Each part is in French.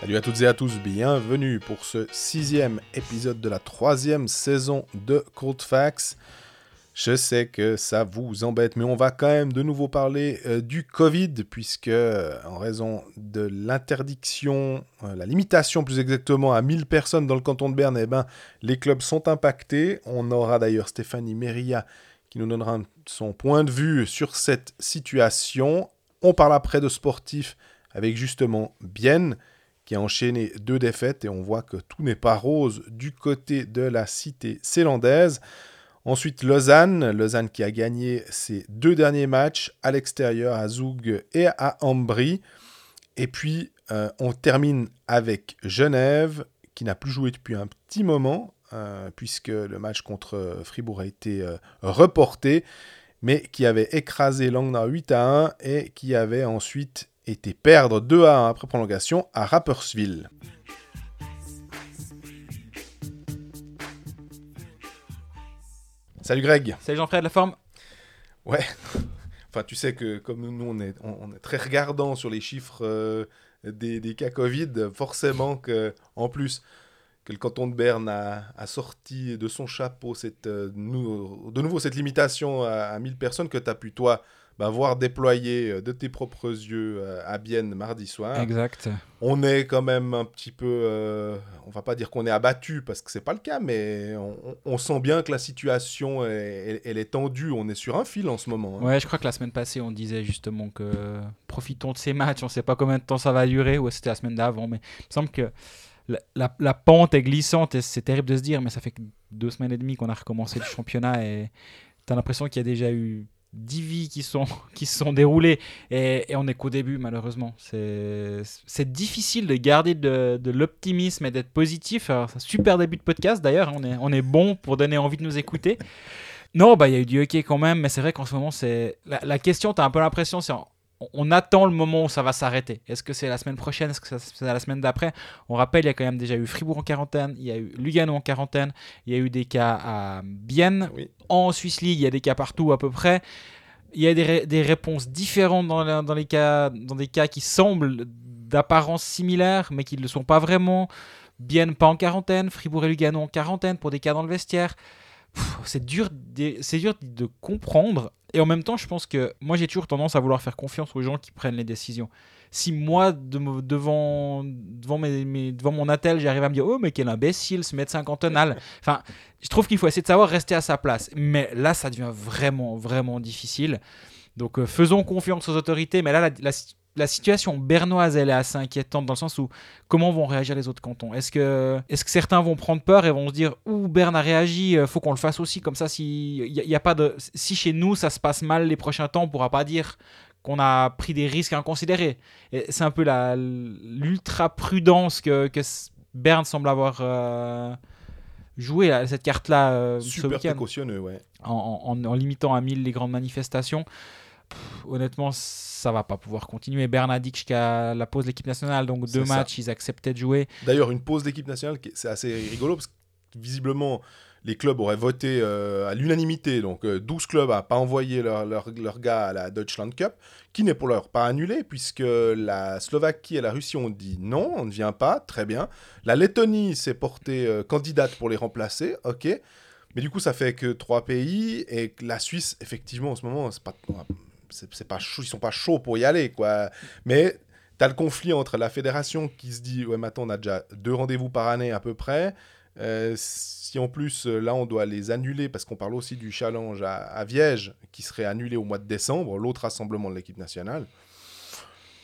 Salut à toutes et à tous, bienvenue pour ce sixième épisode de la troisième saison de Cold Facts. Je sais que ça vous embête, mais on va quand même de nouveau parler euh, du Covid, puisque euh, en raison de l'interdiction, euh, la limitation plus exactement à 1000 personnes dans le canton de Berne, eh ben, les clubs sont impactés. On aura d'ailleurs Stéphanie Meria qui nous donnera son point de vue sur cette situation. On parle après de sportifs avec justement Bienne qui a enchaîné deux défaites et on voit que tout n'est pas rose du côté de la cité célandaise. Ensuite, Lausanne. Lausanne qui a gagné ses deux derniers matchs à l'extérieur, à Zoug et à Ambry. Et puis, euh, on termine avec Genève, qui n'a plus joué depuis un petit moment, euh, puisque le match contre Fribourg a été euh, reporté, mais qui avait écrasé Langnau 8 à 1 et qui avait ensuite été perdre 2 à 1 après prolongation à Rapperswil. Salut Greg. Salut Jean-Fred, la forme? Ouais. Enfin, tu sais que comme nous, on est, on, on est très regardant sur les chiffres euh, des, des, cas Covid, forcément que, en plus, que le canton de Berne a, a sorti de son chapeau cette, euh, nou de nouveau cette limitation à, à 1000 personnes que tu as pu, toi, bah, voir déployer euh, de tes propres yeux euh, à Bienne mardi soir. Exact. On est quand même un petit peu, euh, on va pas dire qu'on est abattu parce que c'est pas le cas, mais on, on, sent bien que la situation est, elle, est tendue. On est sur un fil en ce moment. Hein. Ouais, je crois que la semaine passée on disait justement que profitons de ces matchs. On sait pas combien de temps ça va durer. Ou c'était la semaine d'avant, mais il me semble que la, pente est glissante et c'est terrible de se dire, mais ça fait deux semaines et demie qu'on a recommencé le championnat et tu as l'impression qu'il y a déjà eu 10 vies qui, sont, qui sont déroulées et, on n'est qu'au début malheureusement. C'est difficile de garder de, l'optimisme et d'être positif. C'est un super début de podcast d'ailleurs, on est, on est bon pour donner envie de nous écouter. Non, bah il y a eu du hockey quand même, mais c'est vrai qu'en ce moment, c'est la, la, question, tu as un peu l'impression, c'est on attend le moment où ça va s'arrêter. Est-ce que c'est la semaine prochaine? Est-ce que c'est la semaine d'après? On rappelle, il y a quand même déjà eu Fribourg en quarantaine, il y a eu Lugano en quarantaine, il y a eu des cas à Bienne. Oui. En Swiss League, il y a des cas partout à peu près. Il y a des, ré des réponses différentes dans, la, dans, les cas, dans des cas qui semblent d'apparence similaire, mais qui ne le sont pas vraiment. Bienne pas en quarantaine, Fribourg et Lugano en quarantaine pour des cas dans le vestiaire. C'est dur, c'est dur de comprendre et en même temps, je pense que moi, j'ai toujours tendance à vouloir faire confiance aux gens qui prennent les décisions. Si moi, de, devant, devant mon attel, j'arrive à me dire Oh, mais quel imbécile, ce médecin cantonal. Enfin, je trouve qu'il faut essayer de savoir rester à sa place. Mais là, ça devient vraiment, vraiment difficile. Donc, euh, faisons confiance aux autorités. Mais là, la, la, la situation bernoise, elle est assez inquiétante dans le sens où comment vont réagir les autres cantons? Est-ce que, est que certains vont prendre peur et vont se dire Ouh, Berne a réagi, faut qu'on le fasse aussi Comme ça, si, y, y a pas de, si chez nous ça se passe mal les prochains temps, on ne pourra pas dire qu'on a pris des risques inconsidérés. C'est un peu l'ultra-prudence que, que Berne semble avoir euh, joué, là, cette carte-là, euh, Super ce précautionneux, ouais. En, en, en, limitant à 1000 les grandes manifestations. Pff, honnêtement, ça va pas pouvoir continuer. Berne a dit jusqu'à la pause de l'équipe nationale, donc deux matchs, ils acceptaient de jouer. D'ailleurs, une pause d'équipe nationale, c'est assez rigolo parce que visiblement, les clubs auraient voté euh, à l'unanimité. Donc, euh, 12 clubs n'ont pas envoyé leur, leur, leur, gars à la Deutschland Cup, qui n'est pour l'heure pas annulé, puisque la Slovaquie et la Russie ont dit non, on ne vient pas, très bien. La Lettonie s'est portée euh, candidate pour les remplacer, ok. Mais du coup, ça fait que trois pays, et la Suisse, effectivement, en ce moment, c'est pas c'est pas ils sont pas chauds pour y aller, quoi. Mais tu as le conflit entre la fédération qui se dit, ouais, maintenant on a déjà deux rendez-vous par année à peu près. Euh, si en plus, là, on doit les annuler, parce qu'on parle aussi du challenge à, à, Viège, qui serait annulé au mois de décembre, l'autre rassemblement de l'équipe nationale.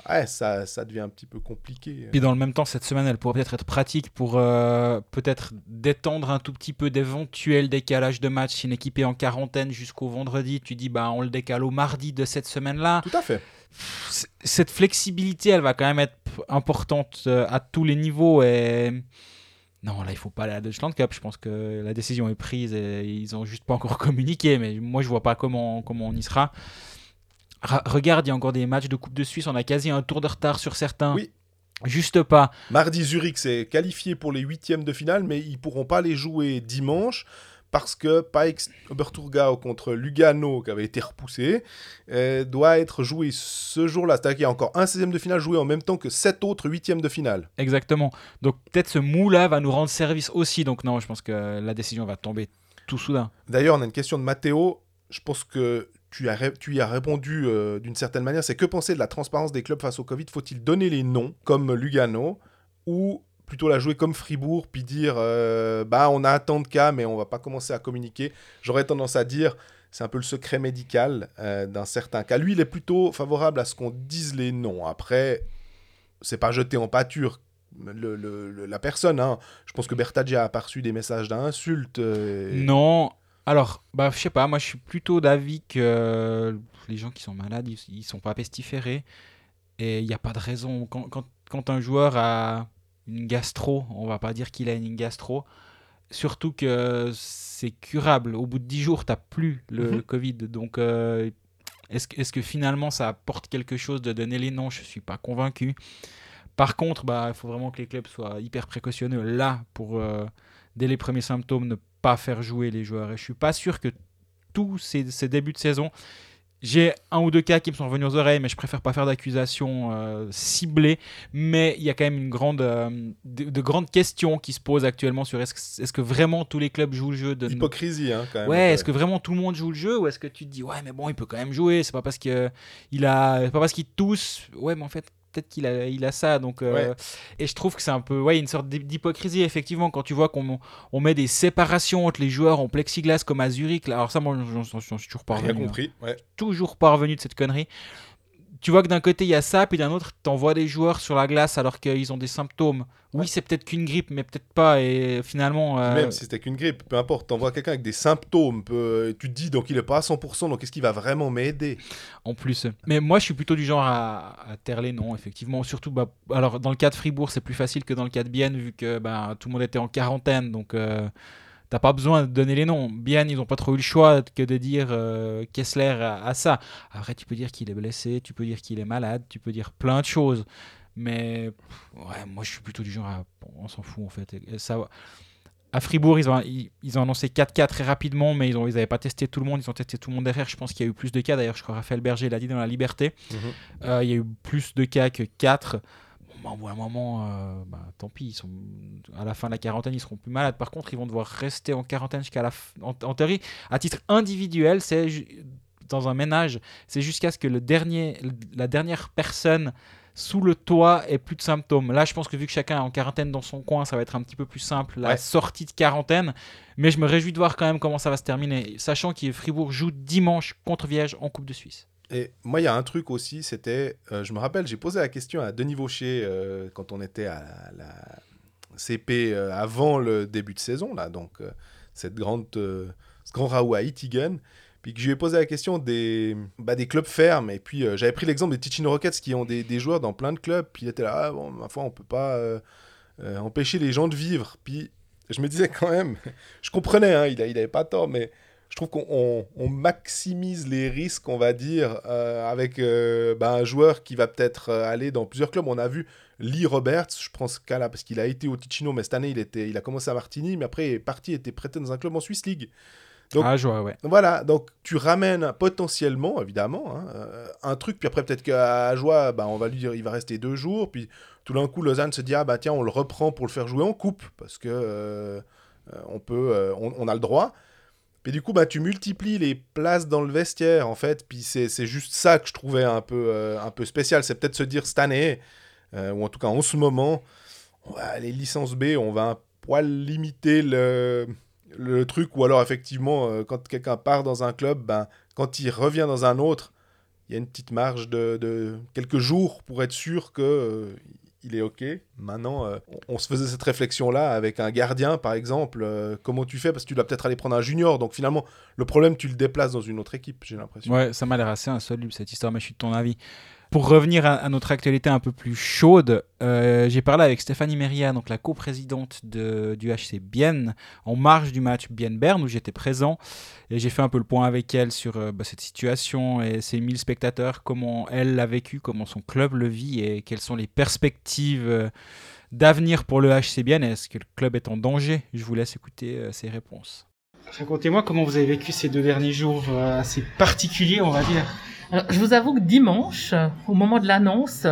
Ouais, ça, ça devient un petit peu compliqué. Puis dans le même temps, cette semaine, elle pourrait peut-être être pratique pour euh, peut-être détendre un tout petit peu d'éventuels décalages de match. Si une équipe est en quarantaine jusqu'au vendredi, tu dis bah on le décale au mardi de cette semaine-là. Tout à fait. Cette flexibilité, elle va quand même être importante euh, à tous les niveaux et non, là, il faut pas aller à la Deutschland Cup. Je pense que la décision est prise et ils ont juste pas encore communiqué. Mais moi, je vois pas comment, comment on y sera. Regarde, il y a encore des matchs de Coupe de Suisse. On a quasi un tour de retard sur certains. Oui. Juste pas. Mardi, Zurich s'est qualifié pour les huitièmes de finale, mais ils pourront pas les jouer dimanche parce que Pikes Oberturgau contre Lugano, qui avait été repoussé, euh, doit être joué ce jour-là. C'est-à-dire qu'il y a encore un 16e de finale joué en même temps que sept autres huitièmes de finale. Exactement. Donc peut-être ce mou-là va nous rendre service aussi. Donc non, je pense que la décision va tomber tout soudain. D'ailleurs, on a une question de Matteo. Je pense que tu, as tu y as répondu euh, d'une certaine manière. C'est que penser de la transparence des clubs face au Covid Faut-il donner les noms comme Lugano ou plutôt la jouer comme Fribourg puis dire euh, bah on a tant de cas mais on va pas commencer à communiquer? J'aurais tendance à dire c'est un peu le secret médical euh, d'un certain cas. Lui, il est plutôt favorable à ce qu'on dise les noms. Après, c'est pas jeté en pâture le- le- la personne. hein. Je pense que Bertaggia a pas reçu des messages d'insultes. Non. Alors, bah, je sais pas, moi je suis plutôt d'avis que euh, les gens qui sont malades, ils, ils sont pas pestiférés. Et il n'y a pas de raison. Quand, quand, quand un joueur a une gastro, on va pas dire qu'il a une gastro, surtout que c'est curable. Au bout de 10 jours, tu plus le Mhm. Covid. Donc, euh, est-ce que, finalement ça apporte quelque chose de donner les noms? Je suis pas convaincu. Par contre, bah, il faut vraiment que les clubs soient hyper précautionneux là pour, euh, dès les premiers symptômes, ne pas faire jouer les joueurs. Et je suis pas sûr que tous ces, ces débuts de saison, j'ai un ou deux cas qui me sont revenus aux oreilles, mais je préfère pas faire d'accusations euh, ciblées. Mais il y a quand même une grande, euh, de, de grandes questions qui se posent actuellement sur est-ce que, est-ce que vraiment tous les clubs jouent le jeu de Hypocrisie, hein, quand même. Ouais, est-ce que vraiment tout le monde joue le jeu ou est-ce que tu te dis ouais mais bon il peut quand même jouer, c'est pas parce que il a pas parce qu'il tousse, ouais mais en fait peut-être qu'il a il a ça donc euh, Ouais. et je trouve que c'est un peu ouais une sorte d'hy- d'hypocrisie effectivement quand tu vois qu'on on met des séparations entre les joueurs en plexiglas comme à Zurich là. alors ça moi j'en suis toujours pas revenu, hein. compris. Ouais. toujours pas revenu de cette connerie. Tu vois que d'un côté il y a ça, puis d'un autre t'envoies des joueurs sur la glace alors qu'ils ont des symptômes. Oui, Ouais. c'est peut-être qu'une grippe, mais peut-être pas. Et finalement, euh, Même si c'était qu'une grippe, peu importe, t'envoies quelqu'un avec des symptômes, peu- tu te dis donc il est pas à 100%, donc est-ce qu'il va vraiment m'aider? En plus. Mais moi, je suis plutôt du genre à, à taire les noms, effectivement. Surtout, bah, alors dans le cas de Fribourg, c'est plus facile que dans le cas de Bienne, vu que bah, tout le monde était en quarantaine, donc euh, t'as pas besoin de donner les noms. Bienne, ils n'ont pas trop eu le choix que de dire euh, Kessler à, à ça. Après, tu peux dire qu'il est blessé, tu peux dire qu'il est malade, tu peux dire plein de choses. Mais ouais, moi, je suis plutôt du genre à. On s'en fout, en fait. Et- ça, à Fribourg, ils ont, ils, ils ont annoncé 4 cas très rapidement, mais ils n'avaient pas testé tout le monde. Ils ont testé tout le monde derrière. Je pense qu'il y a eu plus de cas. D'ailleurs, je crois que Raphaël Berger l'a dit dans La Liberté. Euh, il y a eu plus de cas que 4. Bah, au bout d'un moment, euh, bah, tant pis. Ils sont, à la fin de la quarantaine, ils seront plus malades. Par contre, ils vont devoir rester en quarantaine jusqu'à la fin. En, en théorie, à titre individuel, c'est ju- dans un ménage, c'est jusqu'à ce que le dernier, la dernière personne sous le toit ait plus de symptômes. Là, je pense que vu que chacun est en quarantaine dans son coin, ça va être un petit peu plus simple la Ouais. sortie de quarantaine. Mais je me réjouis de voir quand même comment ça va se terminer, sachant que Fribourg joue dimanche contre Viège en Coupe de Suisse. Et moi, il y a un truc aussi, c'était, euh, je me rappelle, j'ai posé la question à Denis Vaucher euh, quand on était à la, CP euh, avant le début de saison, là, donc euh, cette grande, ce grand raout à Itigen, puis que je lui ai posé la question des, bah, des clubs fermes, et puis j'avais pris l'exemple des Ticino Rockets qui ont des, joueurs dans plein de clubs, puis il était là, ah, bon, ma foi, on peut pas empêcher les gens de vivre, puis je me disais quand même, je comprenais, hein, il, a- il avait pas tort, mais je trouve qu'on on- on maximise les risques, on va dire, euh, avec euh, bah, un joueur qui va peut-être euh, aller dans plusieurs clubs. On a vu Lee Roberts, je pense ce cas-là, parce qu'il a été au Ticino, mais cette année, il, était, il a commencé à Martigny, mais après, il est parti, il était prêté dans un club en Swiss League. Donc- ah, je vois, ouais. Voilà, donc tu ramènes potentiellement, évidemment, hein, un truc, puis après peut-être qu'à Joie, bah, on va lui dire il va rester deux jours, puis tout d'un coup Lausanne se dit ah bah tiens on le reprend pour le faire jouer en coupe parce que euh, on peut, on, on a le droit. Et du coup bah tu multiplies les places dans le vestiaire en fait, puis c'est juste ça que je trouvais un peu euh, un peu spécial, c'est peut-être se dire cette année euh, ou en tout cas en ce moment, les licences B, on va un poil limiter le le truc, ou alors effectivement, euh, quand quelqu'un part dans un club, ben, quand il revient dans un autre, il y a une petite marge de, de quelques jours pour être sûr que euh, il est OK. Maintenant, euh, on, se faisait cette réflexion-là avec un gardien, par exemple. euh, comment tu fais? Parce que tu dois peut-être aller prendre un junior. Donc finalement, le problème, tu le déplaces dans une autre équipe, j'ai l'impression. Ouais, ça m'a l'air assez insoluble cette histoire, mais je suis de ton avis. Pour revenir à, notre actualité un peu plus chaude, euh, j'ai parlé avec Stéphanie Meria, donc la coprésidente de- du HC Bienne, en marge du match Bienne-Berne, où j'étais présent. J'ai fait un peu le point avec elle sur euh, bah, cette situation et ses 1000 spectateurs, comment elle l'a vécu, comment son club le vit et quelles sont les perspectives euh, d'avenir pour le HC Bienne. Est-ce que le club est en danger? Je vous laisse écouter ses réponses. Racontez-moi comment vous avez vécu ces deux derniers jours euh, assez particuliers, on va dire. Alors, je vous avoue que dimanche, au moment de l'annonce,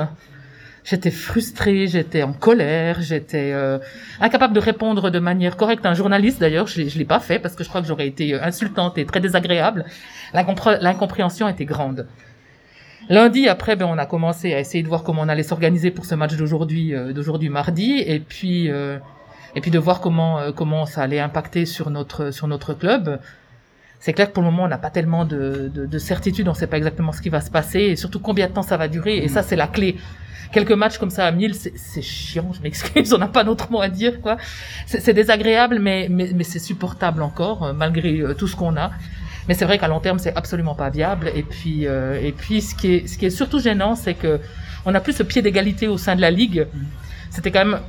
j'étais frustrée, j'étais en colère, j'étais euh, incapable de répondre de manière correcte à un journaliste. D'ailleurs, je ne l'ai pas fait parce que je crois que j'aurais été euh, insultante et très désagréable. L'incompré- L'incompréhension était grande. Lundi, après, ben, on a commencé à essayer de voir comment on allait s'organiser pour ce match d'aujourd'hui, euh, d'aujourd'hui mardi, et puis euh, et puis de voir comment euh, comment ça allait impacter sur notre sur notre club. C'est clair que pour le moment, on n'a pas tellement de, de, de certitude, on ne sait pas exactement ce qui va se passer, et surtout combien de temps ça va durer, et ça, c'est la clé. Quelques matchs comme ça à 1000, c'est chiant, je m'excuse, on n'a pas d'autre mot à dire, quoi. C'est désagréable, mais, mais, mais c'est supportable encore, euh, malgré euh, tout ce qu'on a. Mais c'est vrai qu'à long terme, c'est absolument pas viable. Et puis, euh, et puis, ce qui est, ce qui est surtout gênant, c'est que on n'a plus ce pied d'égalité au sein de la ligue. C'était quand même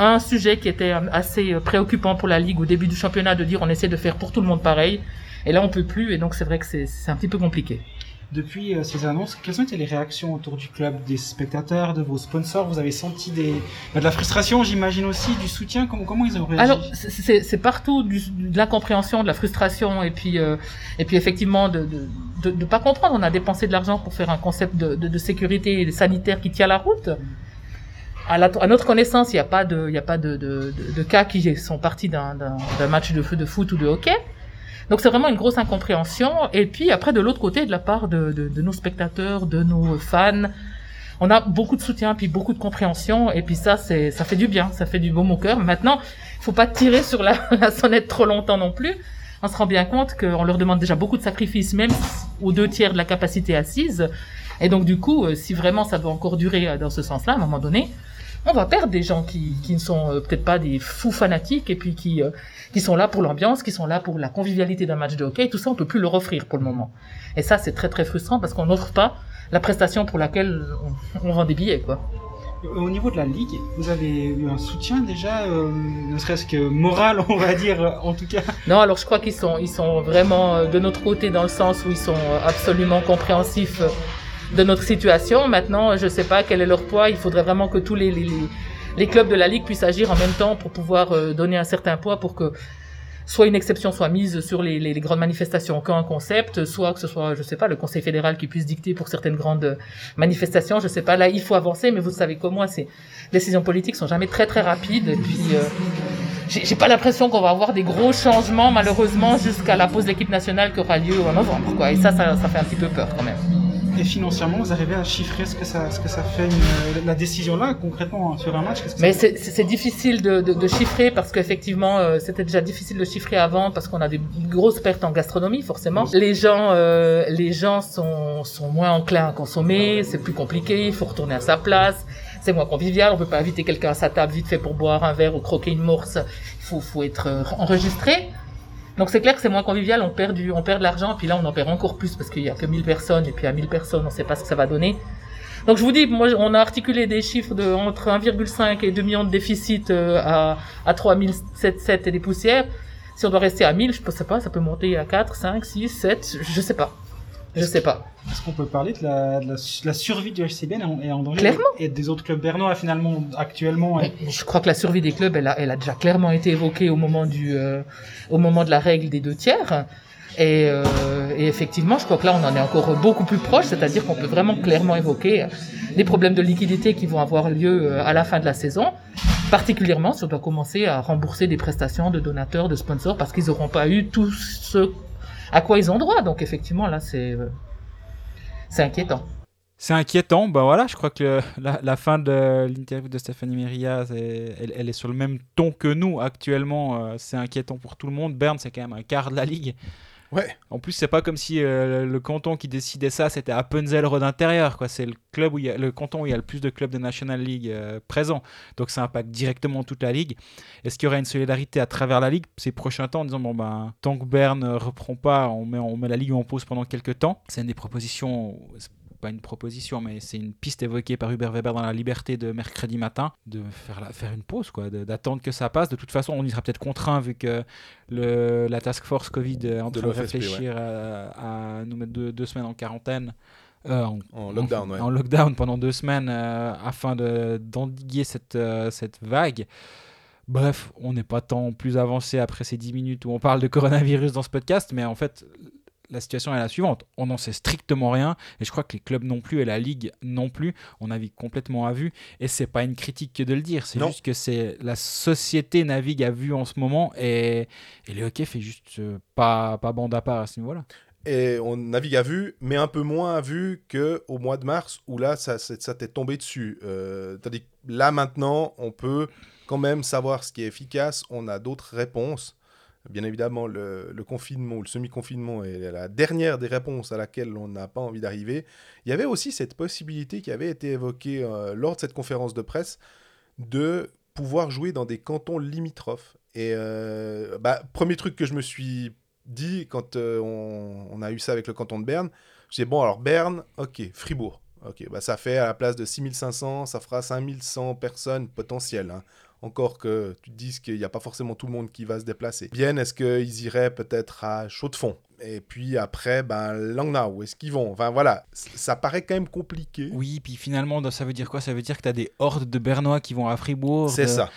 un sujet qui était euh, assez euh, préoccupant pour la ligue au début du championnat de dire on essaie de faire pour tout le monde pareil. Et là, on peut plus. Et donc, c'est vrai que c'est un petit peu compliqué. Depuis euh, ces annonces, quelles ont été les réactions autour du club, des spectateurs, de vos sponsors? Vous avez senti des, bah, de la frustration, j'imagine aussi, du soutien? Comment, comment ils ont réagi? Alors, c'est- partout du, de l'incompréhension, de la frustration, et puis, euh, et puis effectivement de de pas comprendre. On a dépensé de l'argent pour faire un concept de, de, de sécurité et sanitaire qui tient la route. À, notre connaissance, il n'y a pas de, cas qui sont partis d'un match de, de foot ou de hockey. Donc c'est vraiment une grosse incompréhension. Et puis après, de l'autre côté, de la part de, nos spectateurs, de nos fans, on a beaucoup de soutien, puis beaucoup de compréhension. Et puis ça, ça fait du bien, ça fait du baume au cœur. Maintenant, il faut pas tirer sur la, la sonnette trop longtemps non plus. On se rend bien compte qu'on leur demande déjà beaucoup de sacrifices, même aux deux tiers de la capacité assise. Et donc du coup, euh, si vraiment ça doit encore durer euh, dans ce sens-là, à un moment donné, on va perdre des gens qui, qui ne sont euh, peut-être pas des fous fanatiques et puis qui, euh, qui sont là pour l'ambiance, qui sont là pour la convivialité d'un match de hockey. Tout ça, on peut plus leur offrir pour le moment. Et ça, c'est très très frustrant parce qu'on n'offre pas la prestation pour laquelle on, on vend des billets, quoi. Au niveau de la ligue, vous avez eu un soutien déjà, euh, ne serait-ce que moral, on va dire, en tout cas? Non, alors je crois qu'ils sont, ils sont vraiment de notre côté dans le sens où ils sont absolument compréhensifs de notre situation. Maintenant, je ne sais pas quel est leur poids. Il faudrait vraiment que tous les, les, les- clubs de la Ligue puissent agir en même temps pour pouvoir euh, donner un certain poids pour que soit une exception soit mise sur les, les, les grandes manifestations qu'un concept, soit que ce soit, je sais pas, le Conseil fédéral qui puisse dicter pour certaines grandes manifestations. Je sais pas, là, il faut avancer, mais vous savez comme moi, ces décisions politiques sont jamais très très rapides. Et puis, euh, j'ai pas l'impression qu'on va avoir des gros changements, malheureusement, jusqu'à la pause de l'équipe nationale qui aura lieu en novembre, quoi. Et ça, ça, ça fait un petit peu peur quand même. Et financièrement, vous arrivez à chiffrer ce que ça, ce que ça fait une- la décision là, concrètement, sur un match que Mais c'est- difficile de, de, de chiffrer parce qu'effectivement, euh, c'était déjà difficile de chiffrer avant parce qu'on a des grosses pertes en gastronomie, forcément. Les gens, euh, les gens sont, sont moins enclins à consommer, c'est plus compliqué, il faut retourner à sa place, c'est moins convivial, on peut pas inviter quelqu'un à sa table vite fait pour boire un verre ou croquer une morse, il faut, faut être euh, enregistré. Donc c'est clair que c'est moins convivial, on perd du, on perd de l'argent, puis là on en perd encore plus parce qu'il y a que 1000 personnes et puis à 1000 personnes on sait pas ce que ça va donner. Donc je vous dis, moi on a articulé des chiffres de entre 1,5 et 2 millions de déficit euh, à, à 3007 et des poussières. Si on doit rester à 1000, je ne sais pas, ça peut monter à 4, 5, 6, 7, je sais pas. Je sais pas. Est-ce qu'on peut parler de la, de la, la survie du HCBN est en, danger Clairement. Et des autres clubs bernois, finalement, actuellement Je crois que la survie des clubs, elle a, elle a déjà clairement été évoquée au moment du, euh, au moment de la règle des deux tiers. Et, euh, et effectivement, je crois que là, on en est encore beaucoup plus proche, c'est-à-dire qu'on peut vraiment clairement évoquer des problèmes de liquidité qui vont avoir lieu euh, à la fin de la saison, particulièrement si on doit commencer à rembourser des prestations de donateurs, de sponsors, parce qu'ils n'auront pas eu tout ce à quoi ils ont droit. Donc effectivement, là, c'est euh, inquiétant. C'est inquiétant, bah voilà, je crois que la, fin de l'interview de Stéphanie c'est- elle, elle est sur le même ton que nous actuellement. euh, c'est inquiétant pour tout le monde. Berne, c'est quand même un quart de la ligue. Ouais. En plus, c'est pas comme si euh, le canton qui décidait ça, c'était Appenzell Road intérieur, quoi. C'est le club où il y a, le canton où il y a le plus de clubs de National League euh, présents. Donc ça impacte directement toute la ligue. Est-ce qu'il y aura une solidarité à travers la ligue ces prochains temps en disant bon ben tant que Berne ne reprend pas, on met, on met la ligue en pause pendant quelques temps? C'est une des propositions. Pas une proposition, mais c'est une piste évoquée par Hubert Weber dans la Liberté de mercredi matin, de faire, la, faire une pause, quoi, d'attendre que ça passe. De toute façon, on y sera peut-être contraint vu que le, la task force Covid est en train de, réfléchir à, à nous mettre deux, deux semaines en quarantaine. euh, en, En lockdown, ouais. en lockdown pendant deux semaines euh, afin de- d'endiguer cette, euh, cette vague. Bref, on n'est pas tant plus avancé après ces 10 minutes où on parle de coronavirus dans ce podcast, mais en fait, la situation est la suivante. On n'en sait strictement rien, et je crois que les clubs non plus et la ligue non plus. On navigue complètement à vue, et c'est pas une critique que de le dire. C'est juste que c'est la société navigue à vue en ce moment, et, et le hockey fait juste euh, pas pas bande à part à ce niveau-là. Et on navigue à vue, mais un peu moins à vue qu'au mois de mars, où là, ça, ça t'est tombé dessus. Euh, tandis que là, maintenant, on peut quand même savoir ce qui est efficace. On a d'autres réponses. Bien évidemment, le, confinement ou le semi-confinement est la dernière des réponses à laquelle on n'a pas envie d'arriver. Il y avait aussi cette possibilité qui avait été évoquée euh, lors de cette conférence de presse de pouvoir jouer dans des cantons limitrophes. Et euh, bah, premier truc que je me suis dit quand euh, on, a eu ça avec le canton de Berne, j'ai bon alors Berne, ok, Fribourg, ok, bah ça fait à la place de 6500, ça fera 5100 personnes potentielles. hein. Encore que tu te dises qu'il n'y a pas forcément tout le monde qui va se déplacer. Vienne, est-ce qu'ils iraient peut-être à Chaux-de-Fonds? Et puis après, ben, Langnau, où est-ce qu'ils vont? Enfin voilà, ça paraît quand même compliqué. Oui, puis finalement, ça veut dire quoi? Ça veut dire que tu as des hordes de Bernois qui vont à Fribourg. C'est ça.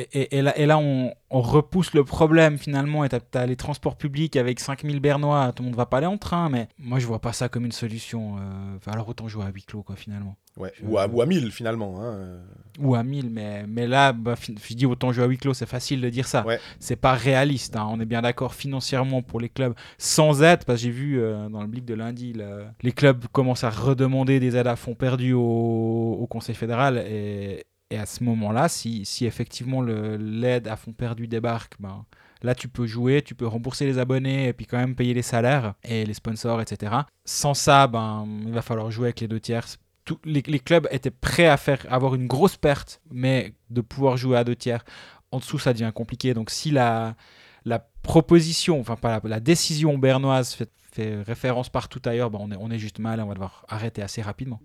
Et, et- et là, et là on, on repousse le problème finalement. Et tu as, les transports publics avec 5000 Bernois. Tout le monde va pas aller en train. Mais moi, je vois pas ça comme une solution. euh, alors autant jouer à huis clos, quoi, finalement. Ouais. Je- Ou, à, ou à 1000 finalement. hein. Euh, Ou à 1000. Mais, mais là, bah, je dis autant jouer à huis clos. C'est facile de dire ça. Ouais. C'est pas réaliste. hein. On est bien d'accord financièrement pour les clubs sans aide. Parce que j'ai vu euh, dans le blic de lundi, le- les clubs commencent à redemander des aides à fonds perdus au, au Conseil fédéral. Et, et à ce moment-là, si, si effectivement l'aide à fonds perdus débarque, ben, là tu peux jouer, tu peux rembourser les abonnés et puis quand même payer les salaires et les sponsors, etc. Sans ça, ben, il va falloir jouer avec les deux tiers. Tous les, clubs étaient prêts à faire avoir une grosse perte, mais de pouvoir jouer à deux tiers. En dessous, ça devient compliqué. Donc si la, la proposition, enfin pas la, la décision bernoise fait, fait référence partout ailleurs, ben, on, est, on est juste mal et on va devoir arrêter assez rapidement.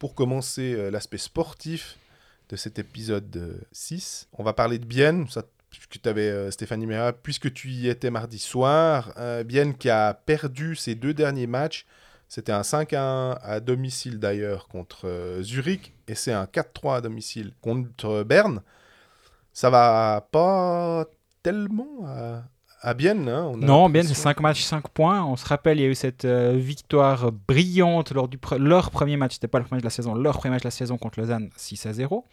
Pour commencer euh, l'aspect sportif de cet épisode euh, 6, on va parler de Bienne, puisque tu avais Stéphanie Mera, puisque tu y étais mardi soir. Euh, Bienne qui a perdu ses deux derniers matchs. C'était un 5-1 à domicile d'ailleurs contre euh, Zurich et c'est un 4-3 à domicile contre Berne. Ça va pas tellement à, à Bienne. hein, on a Non, bien, c'est l'impression. 5 matchs, 5 points. On se rappelle, il y a eu cette euh, victoire brillante lors du pre- leur premier match. C'était pas le premier match de la saison, leur premier match de la saison contre Lausanne, 6 à 0.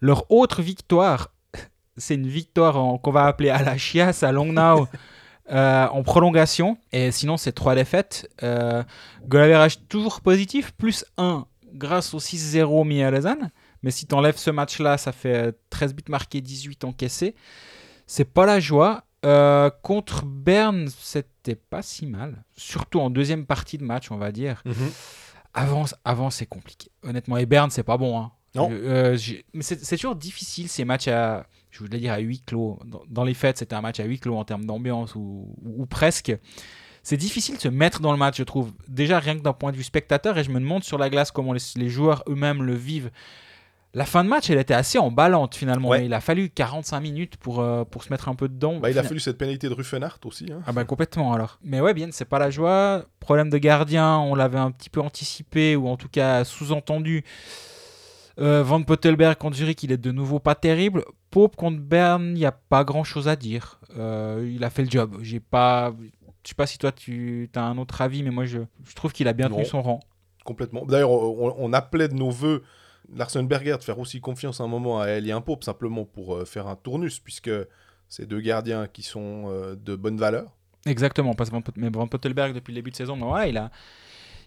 Leur autre victoire, c'est une victoire qu'on va appeler à la chiasse à Longnau euh, en prolongation. Et sinon, c'est 3 défaites. Euh, toujours positif, plus 1 grâce au 6-0 mis à Lausanne. Mais si tu enlèves ce match-là, ça fait euh, 13 buts marqués, 18 encaissés. C'est pas la joie. Euh, contre Berne, c'était pas si mal. Surtout en deuxième partie de match, on va dire. Mhm. Avant, avant c'est compliqué. Honnêtement, et Berne, c'est pas bon. hein. Non. Euh, mais c'est c'est toujours difficile ces matchs à, je voulais dire à huis clos. Dans, dans les fêtes, c'était un match à huis clos en termes d'ambiance ou, ou- ou presque. C'est difficile de se mettre dans le match, je trouve. Déjà, rien que d'un point de vue spectateur, et je me demande sur la glace comment les, les joueurs eux-mêmes le vivent. La fin de match, elle était assez emballante finalement. Ouais. il a fallu 45 minutes pour, euh, pour se mettre un peu dedans. Bah, il a fallu cette pénalité de Ruffenhardt aussi. hein. ah bah complètement alors. Mais ouais, bien, c'est pas la joie. Problème de gardien, on l'avait un petit peu anticipé ou en tout cas sous-entendu. Euh, Van Pottelberg contre Zurich, il est de nouveau pas terrible. Pope contre Berne, il n'y a pas grand chose à dire. Euh, il a fait le job. J'ai pas. Je sais pas si toi tu as un autre avis, mais moi je, je trouve qu'il a bien tenu Non. son rang. Complètement. D'ailleurs, on, on appelait de nos voeux Larsen Berger de faire aussi confiance un moment à Elien Pope, simplement pour euh, faire un tournus, puisque c'est deux gardiens qui sont euh, de bonne valeur. Exactement, parce que Van, Pottelberg depuis le début de saison, ouais, il a,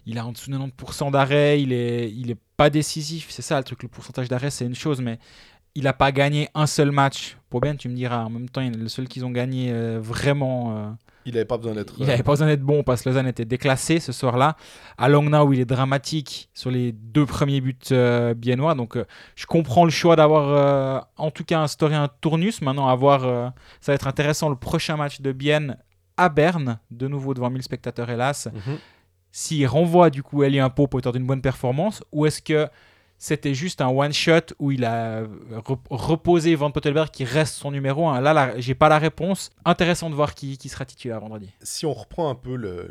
il a en dessous de 90% d'arrêt, il est, il est pas décisif, c'est ça le truc, le pourcentage d'arrêt c'est une chose, mais il n'a pas gagné un seul match. Pour bien, tu me diras, en même temps, le seul qu'ils ont gagné euh, vraiment. Il n'avait pas besoin d'être. il n'avait pas besoin d'être bon parce que Lausanne était déclassé ce soir-là. À Langnau, il est dramatique sur les deux premiers buts euh, biennois. Donc, euh, je comprends le choix d'avoir euh, en tout cas instauré un tournus. Maintenant, à voir, euh, ça va être intéressant le prochain match de Bienne à Berne, de nouveau devant 1000 spectateurs, hélas. Mhm. S'il renvoie du coup Elien Pope auteur d'une bonne performance ou est-ce que c'était juste un one-shot où il a euh, rep- reposé Van Pottelberg qui reste son numéro 1 Là, là j'ai pas la réponse. Intéressant de voir qui, qui sera titulaire vendredi. Si on reprend un peu le,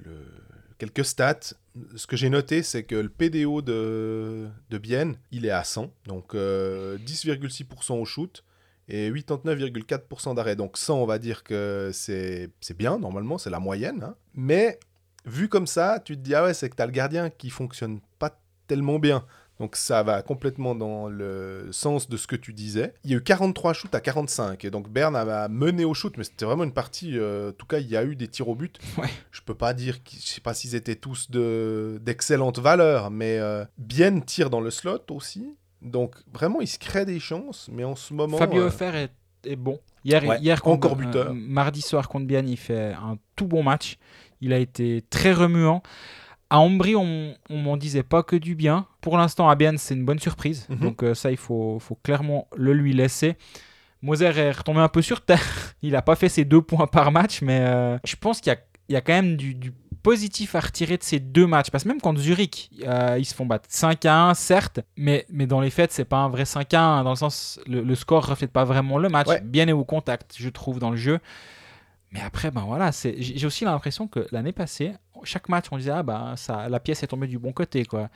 quelques stats. Ce que j'ai noté, c'est que le PDO de, de Bienne, il est à 100, donc euh, 10,6% au shoot et 89,4% d'arrêt. Donc 100, on va dire que c'est c'est bien, normalement, c'est la moyenne. hein. Mais vu comme ça, tu te dis, ah ouais, c'est que tu as le gardien qui fonctionne pas tellement bien. Donc ça va complètement dans le sens de ce que tu disais. Il y a eu 43 shoots à 45. Et donc Berne a mené au shoot, mais c'était vraiment une partie. euh, en tout cas, il y a eu des tirs au but. Ouais. Je peux pas dire, je sais pas s'ils étaient tous de d'excellente valeur, mais euh, Bien tire dans le slot aussi. Donc vraiment, il se crée des chances. Mais en ce moment, Fabio euh, Offer est, est bon. Hier, Ouais, hier contre- encore buteur. euh, mardi soir contre Bienne, il fait un tout bon match. Il a été très remuant. À Ambry, on, on m'en disait pas que du bien. Pour l'instant, Bienne, c'est une bonne surprise. Mhm. Donc euh, ça, il faut, faut clairement le lui laisser. Moser est retombé un peu sur terre. Il n'a pas fait ses deux points par match, mais euh, je pense qu'il y y a quand même du, du positif à retirer de ces deux matchs. Parce que même contre Zurich, euh, ils se font battre 5 à 1, certes, mais, mais dans les faits, c'est pas un vrai 5 à 1. Dans le sens, le, le score reflète pas vraiment le match. Ouais. Bien est au contact, je trouve, dans le jeu. Mais après, ben voilà, j'ai aussi l'impression que l'année passée, chaque match, on disait, ah ben, ça, la pièce est tombée du bon côté, quoi.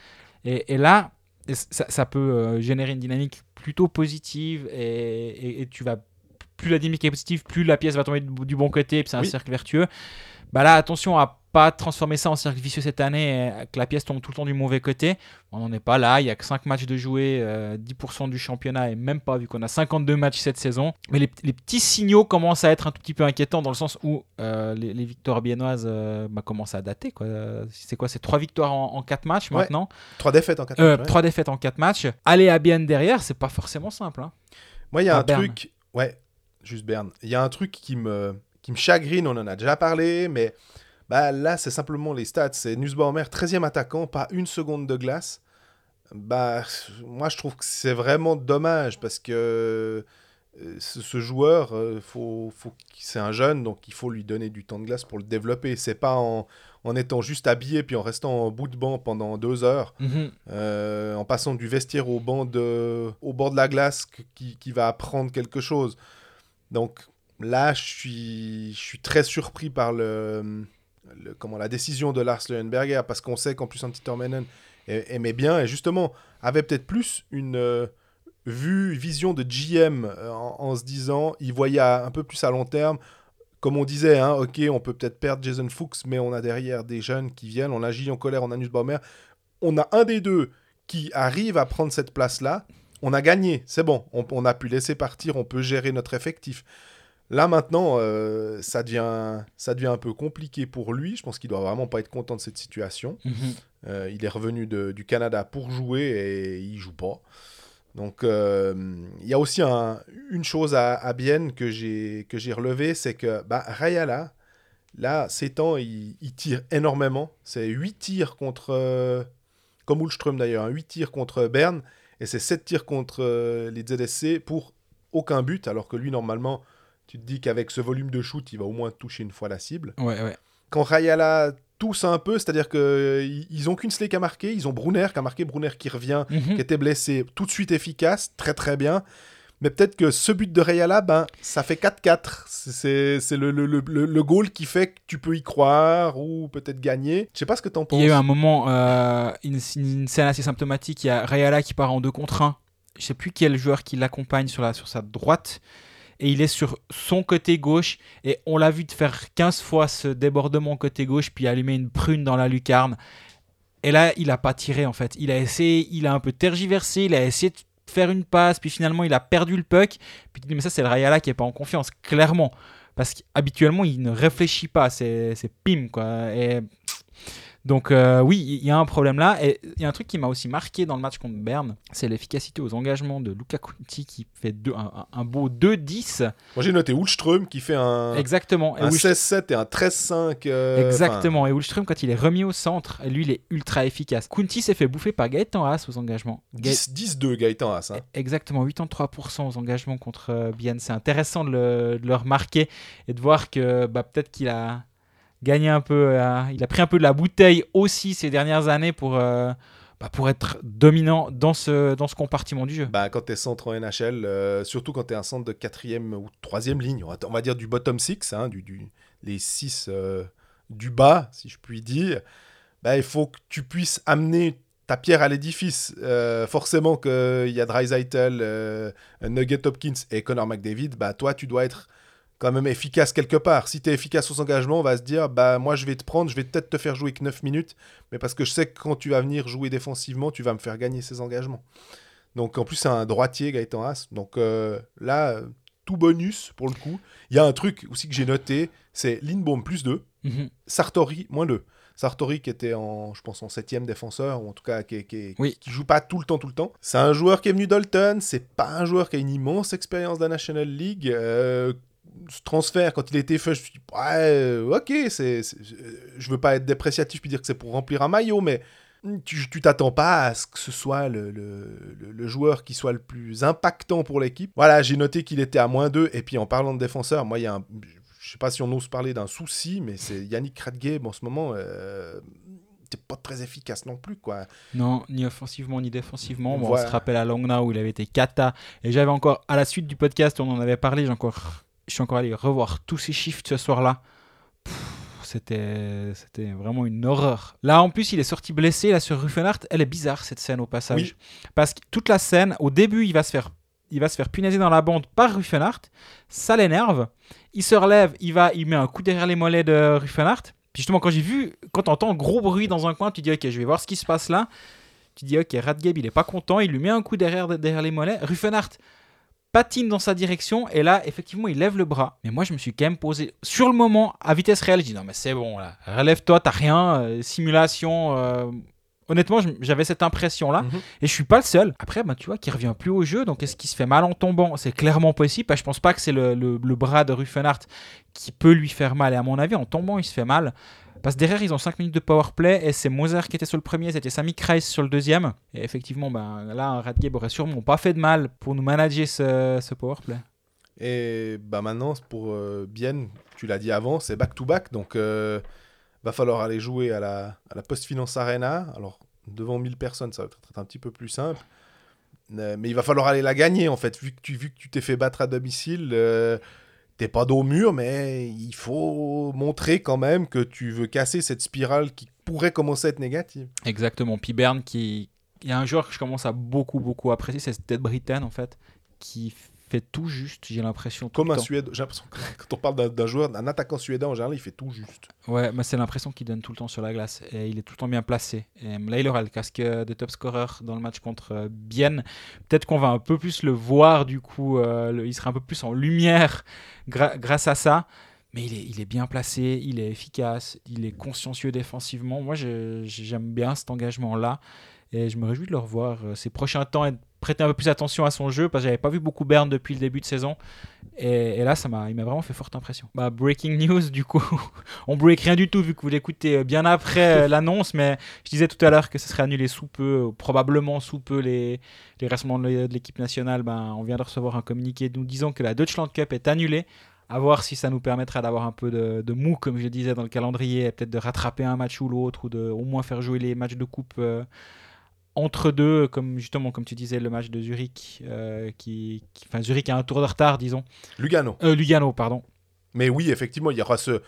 Et, et là, ça, ça peut euh, générer une dynamique plutôt positive et, et- et tu vas plus la dynamique est positive, plus la pièce va tomber du, bon côté, et c'est un Oui. cercle vertueux. Bah là, attention à pas transformer ça en cercle vicieux cette année, et que la pièce tombe tout le temps du mauvais côté. On n'en est pas là, il y a que 5 matchs de jouer, euh, 10% du championnat, et même pas, vu qu'on a 52 matchs cette saison. Mais les, les petits signaux commencent à être un tout petit peu inquiétants, dans le sens où euh, les, les victoires biennoises euh, bah, commencent à dater. quoi. Euh, C'est quoi? C'est 3 victoires en, 4 matchs Ouais. maintenant trois défaites en 4 euh, Trois défaites en 4 matchs. Aller à Bienne derrière, c'est pas forcément simple. hein. Moi, il y a un Berne. truc. Ouais, juste Berne. Il y a un truc qui me, qui me chagrine, on en a déjà parlé, mais bah, là, c'est simplement les stats. C'est Nussbaumer, 13e attaquant, pas une seconde de glace. Bah, moi, je trouve que c'est vraiment dommage parce que euh, ce, joueur, euh, faut, faut, qu'il- c'est un jeune, donc il faut lui donner du temps de glace pour le développer. C'est pas en, en étant juste habillé puis en restant en bout de banc pendant deux heures euh, en passant du vestiaire au, banc de, au bord de la glace qui, qui va apprendre quelque chose. Donc là, je suis, très surpris par le, comment, la décision de Lars Leuenberger parce qu'on sait qu'en plus Antti aimait bien et justement avait peut-être plus une euh, vue, vision de GM euh, en, se disant, il voyait un peu plus à long terme. Comme on disait, hein, ok, on peut peut-être perdre Jason Fuchs, mais on a derrière des jeunes qui viennent. On a Gilles Colère, on a Nussbaumer on a un des deux qui arrive à prendre cette place-là, on a gagné. C'est bon, on, on a pu laisser partir, on peut gérer notre effectif. Là maintenant, euh, ça, devient, ça devient un peu compliqué pour lui. Je pense qu'il doit vraiment pas être content de cette situation. Euh, il est revenu de- du Canada pour jouer et il joue pas. Donc euh, il y a aussi un- une chose à, à Bienne que j'ai que j'ai relevé, c'est que bah, Rayala, là, ces temps, il, il tire énormément. C'est 8 tirs contre, comme Ulström d'ailleurs, 8 tirs contre Berne et c'est 7 tirs contre les ZSC pour aucun but, alors que lui, normalement, tu te dis qu'avec ce volume de shoot, il va au moins toucher une fois la cible Ouais, ouais. quand Rayala tousse un peu, c'est-à-dire qu'ils ont qu'une slate à marquer, ils ont Brunner qui a marqué, Brunner qui revient, Mhm. qui était blessé, tout de suite efficace, très très bien. Mais peut-être que ce but de Rayala, ben, ça fait 4-4. C'est le, le, le, le- le goal qui fait que tu peux y croire ou peut-être gagner. Je sais pas ce que t'en penses. Il y a eu un moment, euh, une, une scène assez symptomatique. Il y a Rayala qui part en 2 contre 1. Je sais plus quel joueur qui l'accompagne sur, la, sur sa droite. Et il est sur son côté gauche. Et on l'a vu de faire 15 fois ce débordement côté gauche, puis allumer une prune dans la lucarne. Et là, il a pas tiré en fait. Il a essayé, il a un peu tergiversé, il a essayé de faire une passe, puis finalement il a perdu le puck. Puis tu dis, mais ça, c'est le Rayala qui est pas en confiance, clairement. Parce qu'habituellement, il ne réfléchit pas, c'est c'est pim quoi. Et donc euh, oui, il y a un problème là. Et il y a un truc qui m'a aussi marqué dans le match contre Berne, c'est l'efficacité aux engagements de Luca Conti qui fait deux- un, beau 2-10. Moi j'ai noté Ulström qui fait un, Exactement. Un Ulström- 16-7 et un 13-5. euh, Exactement. Et Ulström, quand il est remis au centre, lui, il est ultra efficace. Kunti s'est fait bouffer par Gaëtan Haas aux engagements. 10 10-2 Gaëtan Haas. hein. Exactement, 83% aux engagements contre euh, Bienne. C'est intéressant de le, de le remarquer et de voir que bah, peut-être qu'il a gagné un peu, euh, il a pris un peu de la bouteille aussi ces dernières années pour, euh, bah, pour être dominant dans ce, dans ce compartiment du jeu. Bah, quand tu es centre en NHL, euh, surtout quand tu es un centre de quatrième ou troisième ligne, on va, va dire du bottom six, hein, du, les six du bas, si je puis dire, bah, il faut que tu puisses amener ta pierre à l'édifice. Euh, forcément qu'il y a Dreisaitl, euh, Nugget Hopkins et Connor McDavid, bah, toi, tu dois être quand même efficace quelque part. Si tu es efficace aux engagements, on va se dire, bah, moi, je vais te prendre, je vais peut-être te faire jouer que 9 minutes, mais parce que je sais que quand tu vas venir jouer défensivement, tu vas me faire gagner ces engagements. Donc, en plus, c'est un droitier, Gaëtan Haas. Donc euh, là, tout bonus pour le coup. Il y a un truc aussi que j'ai noté, c'est Lindbaum plus 2, Mhm. Sartori moins 2. Sartori qui était en, je pense, en septième défenseur, ou en tout cas qui, qui, Oui. qui joue pas tout le temps, tout le temps. C'est un joueur qui est venu d'Olton, c'est pas un joueur qui a une immense expérience de la National League. Euh, ce transfert, quand il était fait, je me suis dit, ouais, euh, ok, c'est, euh, je veux pas être dépréciatif puis dire que c'est pour remplir un maillot, mais tu t'attends pas à ce que ce soit le, le- le- le joueur qui soit le plus impactant pour l'équipe. Voilà, j'ai noté qu'il était à moins 2, et puis en parlant de défenseur, moi, il y a un, je sais pas si on ose parler d'un souci, mais c'est Yannick Radgeb en ce moment. Euh, t'es pas très efficace non plus, quoi. Non, ni offensivement ni défensivement. Bon, Voilà. On se rappelle à Longna où il avait été cata. Et j'avais encore, à la suite du podcast, on en avait parlé, j'ai encore, je suis encore allé revoir tous ces chiffres ce soir-là. C'était, c'était vraiment une horreur. Là, en plus, il est sorti blessé là sur Ruffenhardt. Elle est bizarre cette scène au passage, Oui. parce que toute la scène, au début, il va se faire, il va se faire punaiser dans la bande par Ruffenhardt. Ça l'énerve. Il se relève, il va, il met un coup derrière les mollets de Ruffenhardt. Puis justement, quand j'ai vu, quand t'entends gros bruit dans un coin, tu dis ok, je vais voir ce qui se passe là. Tu dis ok, Radgeb, il est pas content, il lui met un coup derrière, derrière les mollets. Ruffenhardt patine dans sa direction et là, effectivement, il lève le bras. Mais moi, je me suis quand même posé sur le moment à vitesse réelle. Je dis non, mais c'est bon là, relève-toi, t'as rien, euh, simulation. euh, Honnêtement, j'avais cette impression-là. Mhm. Et je suis pas le seul. Après, bah, tu vois, qu'il revient plus au jeu. Donc, est-ce qu'il se fait mal en tombant? C'est clairement possible. Bah, je pense pas que c'est le, le- le bras de Ruffenhardt qui peut lui faire mal. Et à mon avis, en tombant, il se fait mal. Parce que derrière, ils ont 5 minutes de power play. Et c'est Moser qui était sur le premier. C'était Sami Kreis sur le deuxième. Et effectivement, bah, là, un Radgeb aurait sûrement pas fait de mal pour nous manager ce, power play. Et bah maintenant, pour euh, Bienne, tu l'as dit avant, c'est back-to-back. Donc, euh, va falloir aller jouer à la, à la Post Finance Arena. Alors, devant 1000 personnes, ça va être un petit peu plus simple. Mais il va falloir aller la gagner, en fait. Vu que tu vu que tu t'es fait battre à domicile, euh, t'es pas dos au mur, mais il faut montrer quand même que tu veux casser cette spirale qui pourrait commencer à être négative. Exactement. Puis Berne, qui... il y a un joueur que je commence à beaucoup, beaucoup apprécier. C'est Ted Britten, en fait, qui fait tout juste, j'ai l'impression. Comme un. Suédois. J'ai l'impression que quand on parle d'un- joueur, d'un attaquant suédois en général, il fait tout juste. Ouais, mais c'est l'impression qu'il donne tout le temps sur la glace et il est tout le temps bien placé. Et là, il aura le casque de top scorer dans le match contre euh, Bienne. Peut-être qu'on va un peu plus le voir, du coup, euh, le- il sera un peu plus en lumière grâce à ça. Mais il est, il est bien placé, il est efficace, il est consciencieux défensivement. Moi, j'aime bien cet engagement-là et je me réjouis de le revoir euh, ces prochains temps et de prêter un peu plus attention à son jeu parce que j'avais pas vu beaucoup Berne depuis le début de saison. Et, et là, ça m'a, il m'a vraiment fait forte impression. Bah, breaking news, du coup, on break rien du tout vu que vous l'écoutez euh, bien après euh, l'annonce, mais je disais tout à l'heure que ce serait annulé sous peu, probablement sous peu les, les rassemblements de l'équipe nationale. Ben, on vient de recevoir un communiqué nous disant que la Deutschland Cup est annulée. À voir si ça nous permettra d'avoir un peu de, de mou, comme je disais dans le calendrier, et peut-être de rattraper un match ou l'autre, ou de au moins faire jouer les matchs de coupe euh, entre deux, comme justement, comme tu disais, le match de Zurich, euh, qui, qui- enfin Zurich a un tour de retard, disons. Lugano. Euh, Lugano, pardon. Mais oui, effectivement, il y aura ce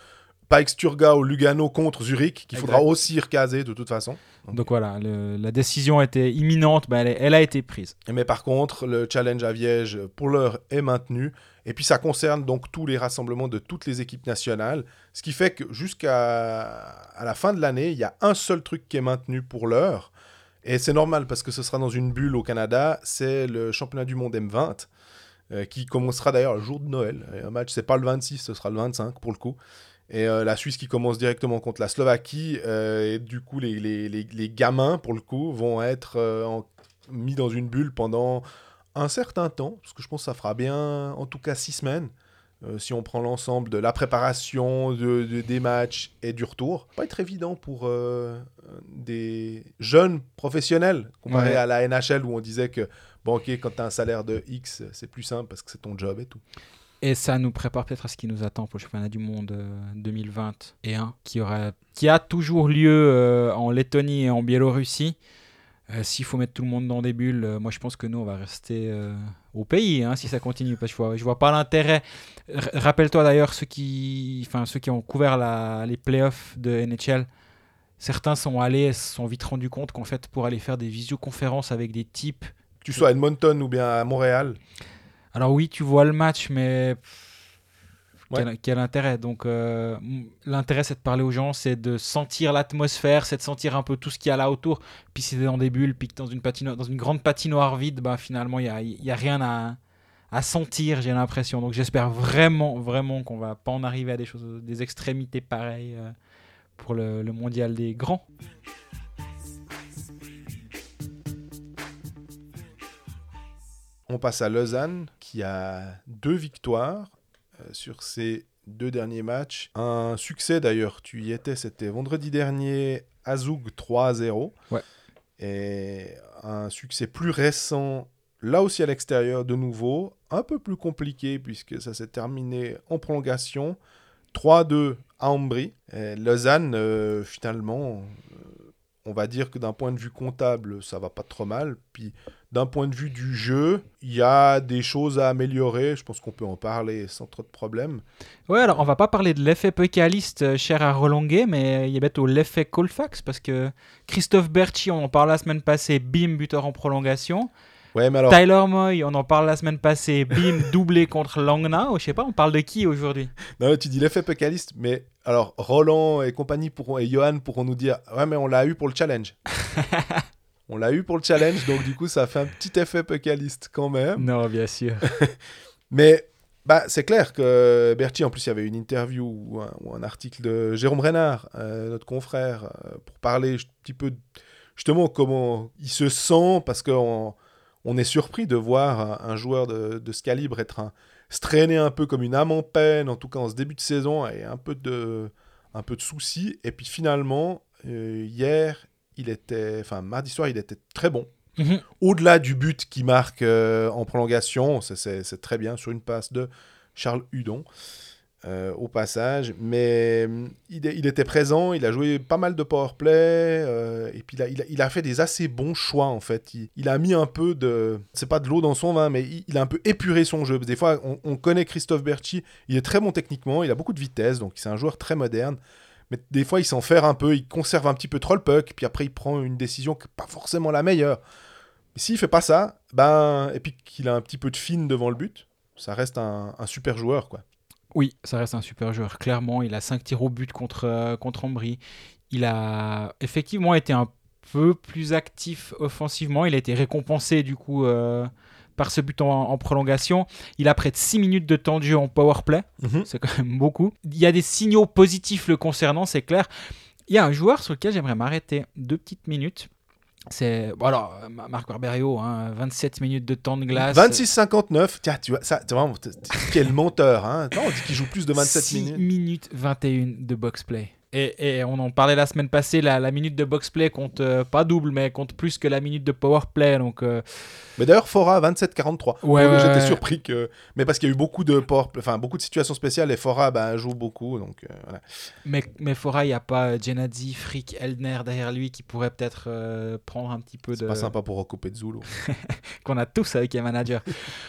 Pike Sturga ou Lugano contre Zurich qu'il faudra aussi recaser de toute façon. Donc voilà, le- la décision était imminente, ben elle a été prise. Mais par contre, le challenge à Viège, pour l'heure, est maintenu. Et puis ça concerne donc tous les rassemblements de toutes les équipes nationales. Ce qui fait que jusqu'à à la fin de l'année, il y a un seul truc qui est maintenu pour l'heure. Et c'est normal parce que ce sera dans une bulle au Canada. C'est le championnat du monde M20 euh, qui commencera d'ailleurs le jour de Noël. Un match, c'est pas le 26, ce sera le 25 pour le coup. Et euh, la Suisse qui commence directement contre la Slovaquie. euh, et du coup, les, gamins, pour le coup, vont être mis dans une bulle pendant un certain temps. Parce que je pense ça fera bien, en tout cas, six semaines. Euh, si on prend l'ensemble de la préparation, de, de- des matchs et du retour. Pas être évident pour euh, des jeunes professionnels comparé Ouais. à la NHL où on disait que, bon, ok, quand tu as un salaire de X, c'est plus simple parce que c'est ton job et tout. Et ça nous prépare peut-être à ce qui nous attend pour le championnat du monde euh, 2021, qui, aura, qui a toujours lieu euh, en Lettonie et en Biélorussie. Euh, S'il faut mettre tout le monde dans des bulles, euh, moi je pense que nous on va rester euh, au pays hein, si ça continue parce que je vois, je vois pas l'intérêt. Rappelle-toi d'ailleurs ceux qui, enfin ceux qui ont couvert la- les playoffs de NHL, certains sont allés, se sont vite rendus compte qu'en fait pour aller faire des visioconférences avec des types, Que tu sois à Edmonton ou bien à Montréal. alors oui tu vois le match mais Ouais. quel, quel intérêt? Donc euh, l'intérêt c'est de parler aux gens, c'est de sentir l'atmosphère, c'est de sentir un peu tout ce qu'il y a là autour. Puis si t'es dans des bulles, puis que dans une patinoire, dans une grande patinoire vide, bah finalement il y a, y a rien à, à sentir, j'ai l'impression. Donc j'espère vraiment, vraiment qu'on va pas en arriver à des choses, des extrémités pareilles euh, pour le, le mondial des grands. On passe à Lausanne, qui a deux victoires sur ses deux derniers matchs. Un succès d'ailleurs, tu y étais, c'était vendredi dernier, à Zug 3-0. Ouais. Et un succès plus récent, là aussi à l'extérieur de nouveau, un peu plus compliqué puisque ça s'est terminé en prolongation. 3-2 à Ambry. Et Lausanne, euh, finalement, euh, on va dire que d'un point de vue comptable, ça va pas trop mal. Puis d'un point de vue du jeu, il y a des choses à améliorer. Je pense qu'on peut en parler sans trop de problèmes. Ouais, alors on va pas parler de l'effet Pécaliste euh, cher à Rolonguet, mais il y a bientôt l'effet Colfax parce que Christophe Berchi, on en parle la semaine passée, bim, buteur en prolongation. Ouais, mais alors, Tyler Moy, on en parle la semaine passée, bim, doublé contre Langnau. Je sais pas, on parle de qui aujourd'hui? Non, tu dis l'effet pécaliste, mais alors Roland et compagnie pourront, et Johan pourront nous dire Ouais, mais on l'a eu pour le challenge. on l'a eu pour le challenge, donc du coup, ça fait un petit effet pécaliste quand même. Non, bien sûr. Mais bah, c'est clair que Berti, en plus, il y avait une interview ou un, ou un article de Jérôme Renard, euh, notre confrère, euh, pour parler un petit peu justement comment il se sent, parce qu'on on est surpris de voir un, un joueur de, de ce calibre être un, se traîner un peu comme une âme en peine, en tout cas en ce début de saison, et un peu de, un peu de soucis. Et puis finalement, euh, hier, il était, enfin mardi soir, il était très bon Mhm. au-delà du but qui marque euh, en prolongation, c'est- très bien sur une passe de Charles Hudon euh, au passage, mais hum, il, était présent, il a joué pas mal de power play, euh, et puis il a, il a- il a fait des assez bons choix en fait. Il, a mis un peu de, c'est pas de l'eau dans son vin, mais il, a un peu épuré son jeu. Des fois, on, on connaît Christophe Berchi, il est très bon techniquement, il a beaucoup de vitesse, donc c'est un joueur très moderne. Mais des fois, il s'en un peu, il conserve un petit peu trop le puck, puis après, il prend une décision qui n'est pas forcément la meilleure. Mais s'il fait pas ça, ben, et puis qu'il a un petit peu de fine devant le but, ça reste un, un super joueur, quoi. Oui, ça reste un super joueur. Clairement, il a 5 tirs au but contre, euh, contre Ambry. Il a effectivement été un peu plus actif offensivement. Il a été récompensé du coup euh, par ce but en, en prolongation. Il a près de 6 minutes de temps de jeu en power play. C'est quand même beaucoup. Il y a des signaux positifs le concernant, c'est clair. Il y a un joueur sur lequel j'aimerais m'arrêter deux petites minutes. C'est bon, euh, Marc Barberio, hein, 27 minutes de temps de glace. 26-59, tiens, tu vois, ça, tu t'es- quel menteur, hein. Non, on dit qu'il joue plus de 27 6 minutes. minutes 21 de box play. Et, et on en parlait la semaine passée, la, la minute de box play compte euh, pas double, mais compte plus que la minute de power play. Donc, euh, Mais d'ailleurs, Fora 27-43. Ouais, J'étais ouais. surpris que. Mais parce qu'il y a eu beaucoup de power enfin beaucoup de situations spéciales et Fora ben, joue beaucoup. Donc euh, voilà. mais, mais Fora, il n'y a pas Genadzi, Frick, Eldner derrière lui qui pourrait peut-être prendre un petit peu C'est de. pas sympa pour recouper de Zulu. qu'on a tous avec les managers.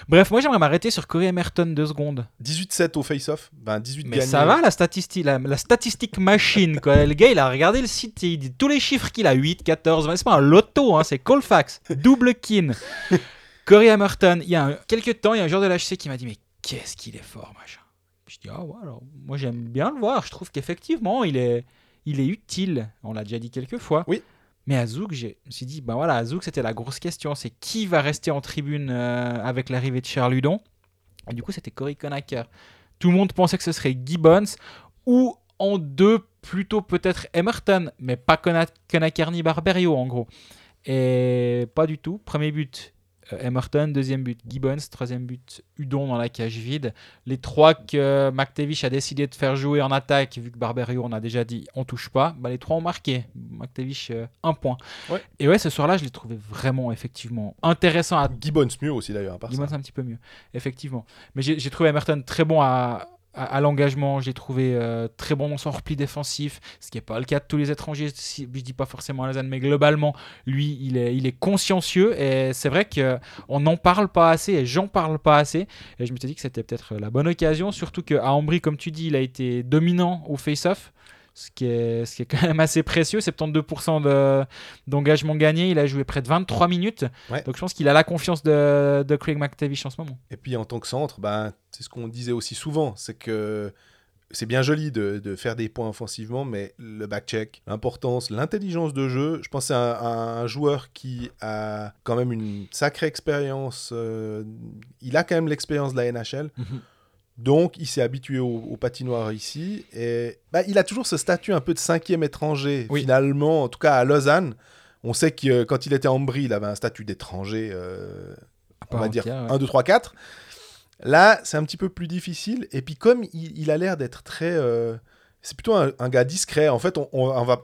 Bref, moi j'aimerais m'arrêter sur Corey Emerton deux secondes. 18-7 au face-off. Ben, 18 Mais gagnés. ça va la statistique, la, la statistique machine quoi. Le gars il a regardé le site, il dit tous les chiffres qu'il a 8, 14, 20, c'est pas un loto, hein, c'est Colfax, double kin. Corey Hammerton, il y a un- quelques temps, il y a un joueur de l'HC qui m'a dit mais qu'est-ce qu'il est fort machin. Je dis ah ouais alors moi j'aime bien le voir, je trouve qu'effectivement il est, il est utile, on l'a déjà dit quelques fois. Oui. Mais à Zouk, je me suis dit, ben voilà, à Zouk, c'était la grosse question. C'est qui va rester en tribune euh, avec l'arrivée de Charles Ludon Et du coup, c'était Cory Conacher. Tout le monde pensait que ce serait Gibbons ou en deux, plutôt peut-être Emerton, mais pas ni Barberio en gros. Et pas du tout. Premier but, euh, Emerton. Deuxième but, Gibbons. Troisième but, Udon dans la cage vide. Les trois que McTavish a décidé de faire jouer en attaque, vu que Barberio, on a déjà dit, on touche pas, bah, les trois ont marqué. McTavish, euh, un point. Ouais. Et ouais, ce soir-là, je l'ai trouvé vraiment, effectivement, intéressant à Gibbons mieux aussi d'ailleurs. part ça. Gibbons un petit peu mieux, effectivement. Mais j'ai j'ai trouvé Emerton très bon à, à, à l'engagement. Je l'ai trouvé euh, très bon dans son repli défensif, ce qui n'est pas le cas de tous les étrangers. Si, je dis pas forcément Lausanne, mais globalement, lui, il est, il est consciencieux. Et c'est vrai qu'on n'en parle pas assez et j'en parle pas assez. Et je me suis dit que c'était peut-être la bonne occasion, surtout qu'à Ambry, comme tu dis, il a été dominant au face-off. Ce qui, est, ce qui est quand même assez précieux, 72% de- d'engagement gagné. Il a joué près de 23 minutes. Ouais. Donc je pense qu'il a la confiance de, de Craig McTavish en ce moment. Et puis en tant que centre, ben, c'est ce qu'on disait aussi souvent, c'est que c'est bien joli de, de faire des points offensivement, mais le back-check, l'importance, l'intelligence de jeu, je pense à, à un joueur qui a quand même une sacrée expérience, euh, il a quand même l'expérience de la NHL, donc il s'est habitué au, au patinoire ici, et bah, il a toujours ce statut un peu de cinquième étranger, Oui. finalement, en tout cas à Lausanne. On sait que euh, quand il était en Brie, il avait un statut d'étranger, euh, on va dire entière, ouais. 1, 2, 3, 4. Là, c'est un petit peu plus difficile. Et puis, comme il, il a l'air d'être très. euh, c'est plutôt un, un gars discret. En fait, on, on- on va,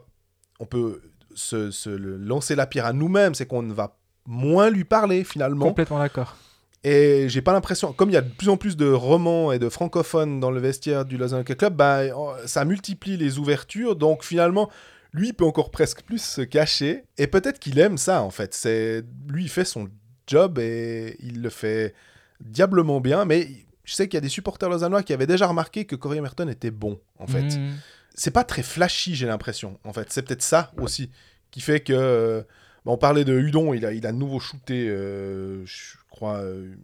on peut se, se lancer la pierre à nous-mêmes. C'est qu'on va moins lui parler finalement. Complètement d'accord. Et j'ai pas l'impression, comme il y a de plus en plus de romans et de francophones dans le vestiaire du Lausanne Hockey Club, bah, ça multiplie les ouvertures. Donc finalement, lui il peut encore presque plus se cacher. Et peut-être qu'il aime ça en fait. C'est lui il fait son job et il le fait diablement bien. Mais je sais qu'il y a des supporters lausannois qui avaient déjà remarqué que Corey Merton était bon en fait Mhm. c'est pas très flashy, j'ai l'impression. En fait, c'est peut-être ça aussi qui fait que. euh, bah, on parlait de Hudon, il a, il a nouveau shooté, euh, euh,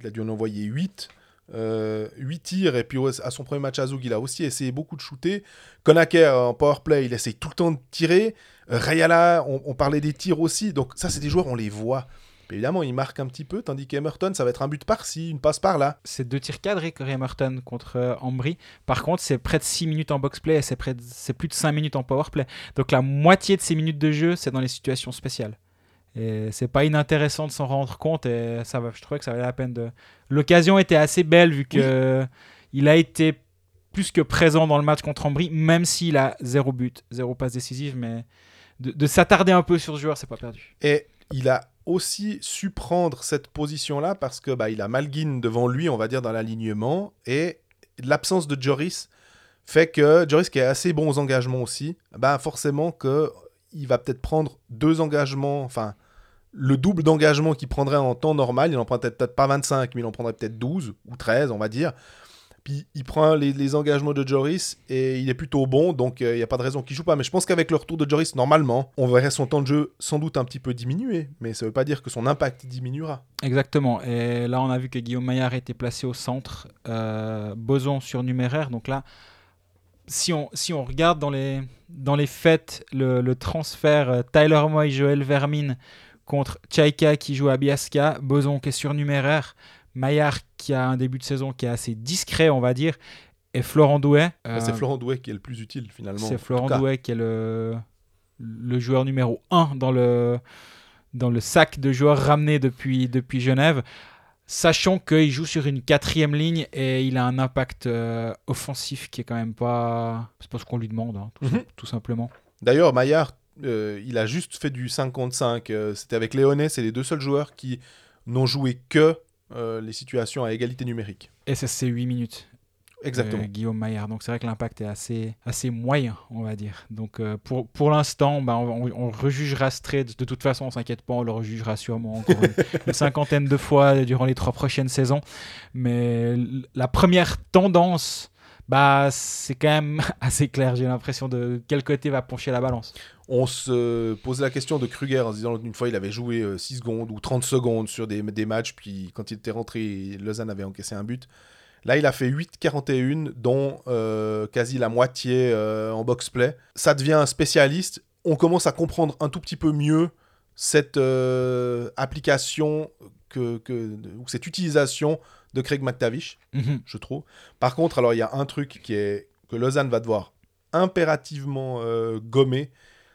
il a dû en envoyer 8. 8 tirs, et puis à son premier match à Zug, il a aussi essayé beaucoup de shooter. Konaker en powerplay, il essaye tout le temps de tirer. Euh, Rayala, on, parlait des tirs aussi. Donc, ça, c'est des joueurs, on les voit. Évidemment, il marque un petit peu, tandis qu'Emerton, ça va être un but par-ci, une passe par-là. C'est deux tirs cadrés, Corey Merton contre euh. Par contre, c'est près de 6 minutes en box-play et c'est c'est plus de 5 minutes en power-play. Donc la moitié de ces minutes de jeu, c'est dans les situations spéciales. Et c'est pas inintéressant de s'en rendre compte et ça je trouvais que ça valait la peine de. L'occasion était assez belle vu que il a été plus que présent dans le match contre Ambry, même s'il a zéro but, zéro passe décisive, mais de, de s'attarder un peu sur ce joueur, c'est pas perdu. Et il a aussi su prendre cette position-là parce que bah, il a Malguin devant lui, on va dire, dans l'alignement. Et l'absence de Joris fait que Joris, qui a assez bons engagements aussi, bah, forcément que il va peut-être prendre deux engagements, enfin, le double d'engagement qu'il prendrait en temps normal. Il en prend peut-être pas 25, mais il en prendrait peut-être 12 ou 13, on va dire. Puis il prend les, engagements de Joris et il est plutôt bon, donc euh, il n'y a pas de raison qu'il joue pas. Mais je pense qu'avec le retour de Joris, normalement, on verrait son temps de jeu sans doute un petit peu diminuer, mais ça ne veut pas dire que son impact diminuera. Exactement. Et là, on a vu que Guillaume Maillard était placé au centre, euh, Boson surnuméraire. Donc là, si on, si on regarde dans les, dans les faits le, transfert euh, Tyler Moy, Joël Vermin contre Chaika qui joue à Biasca, Boson qui est surnuméraire, Maillard qui a un début de saison qui est assez discret, on va dire, et Florent Douet. euh, C'est Florent Douet qui est le plus utile finalement. c'est Florent Douet qui est le, le joueur numéro 1 dans le, dans le sac de joueurs ramenés depuis, depuis Genève. Sachant qu'il joue sur une quatrième ligne et il a un impact euh, offensif qui est quand même pas. C'est pas ce qu'on lui demande, hein, tout, Mhm. tout simplement. D'ailleurs, Maillard, euh, il a juste fait du 5 contre 5. euh, C'était avec Léonet, c'est les deux seuls joueurs qui n'ont joué que euh, les situations à égalité numérique. Et ça, c'est 8 minutes. Exactement. euh, Guillaume Maillard. Donc c'est vrai que l'impact est assez, assez moyen, on va dire. Donc pour, pour l'instant, bah, on, on rejugera ce trade. De toute façon, on s'inquiète pas, on le rejugera sûrement encore une, une cinquantaine de fois durant les trois prochaines saisons. Mais la première tendance, bah, c'est quand même assez clair. J'ai l'impression de quel côté va pencher la balance. On se pose la question de Kruger en se disant une fois il avait joué euh, 6 secondes ou 30 secondes sur des, matchs, puis quand il était rentré, Lausanne avait encaissé un but. Là, il a fait 8-41, dont euh, quasi la moitié euh, en box-play. Ça devient un spécialiste. On commence à comprendre un tout petit peu mieux cette euh, application que, ou cette utilisation de Craig McTavish Mhm. je trouve. Par contre, alors il y a un truc qui est que Lausanne va devoir impérativement euh, gommer,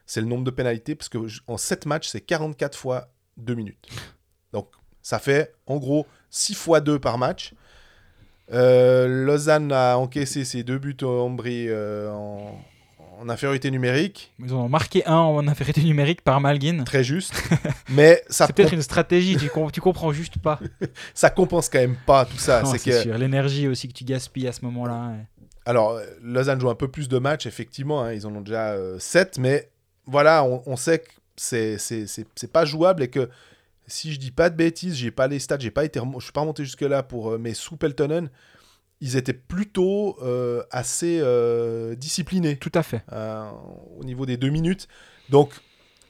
c'est le nombre de pénalités, parce que en 7 matchs, c'est 44 fois 2 minutes. Donc ça fait en gros 6 fois 2 par match. Euh, Lausanne a encaissé ses deux buts au Ambry euh, en, en infériorité numérique, Ils en ont marqué un en infériorité numérique par Malguin. très juste, mais ça, C'est peut-être comp- une stratégie, tu, com- tu comprends juste pas. ça compense quand même pas tout ça. C'est que sûr. L'énergie aussi que tu gaspilles à ce moment-là. ouais. Alors, euh, Lausanne joue un peu plus de matchs, effectivement. hein, ils en ont déjà 7, mais voilà, on, on sait que c'est pas jouable et que si je dis pas de bêtises, j'ai pas les stats, j'ai pas été je suis pas remonté jusque-là pour euh, mais sous Peltonen, ils étaient plutôt euh, assez euh, disciplinés Tout à fait. euh, au niveau des deux minutes. Donc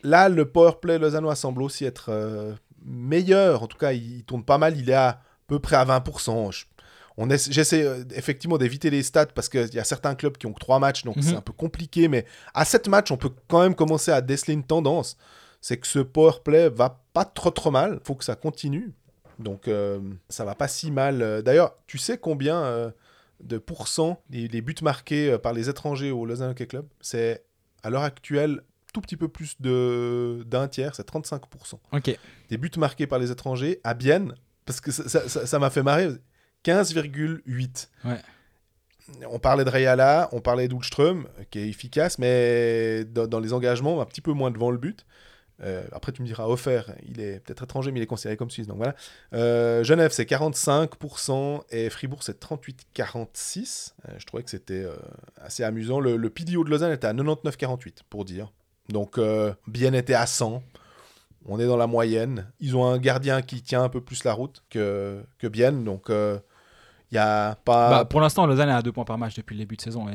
là, le powerplay lausannois semble aussi être meilleur. En tout cas, il, il tourne pas mal. Il est à peu près à 20%. Je- on essa- J'essaie effectivement d'éviter les stats parce qu'il y a certains clubs qui ont que 3 matchs, donc Mhm. c'est un peu compliqué. Mais à 7 matchs, on peut quand même commencer à déceler une tendance. C'est que ce powerplay va pas trop trop mal. faut que ça continue. Donc euh, ça va pas si mal. D'ailleurs, tu sais combien euh, de pourcents les buts marqués euh, par les étrangers au Lausanne Hockey Club? C'est à l'heure actuelle tout petit peu plus de d'un tiers, c'est 35%. Ok. Des buts marqués par les étrangers à Bienne, parce que ça m'a fait marrer, 15,8. Ouais. On parlait de Rayala, on parlait d'Ulström, qui est efficace, mais dans, dans les engagements, un petit peu moins devant le but. Euh, après, tu me diras, offert, il est peut-être étranger, mais il est considéré comme suisse. Donc voilà. Euh, Genève, c'est 45%, et Fribourg, c'est 38,46%. Euh, je trouvais que c'était euh, assez amusant. Le, le PDO de Lausanne était à 99,48, pour dire. Donc, euh, Bien était à 100. On est dans la moyenne. Ils ont un gardien qui tient un peu plus la route que, que Bien. Donc, n'y a pas. Bah, pour l'instant, Lausanne est à deux points par match depuis le début de saison.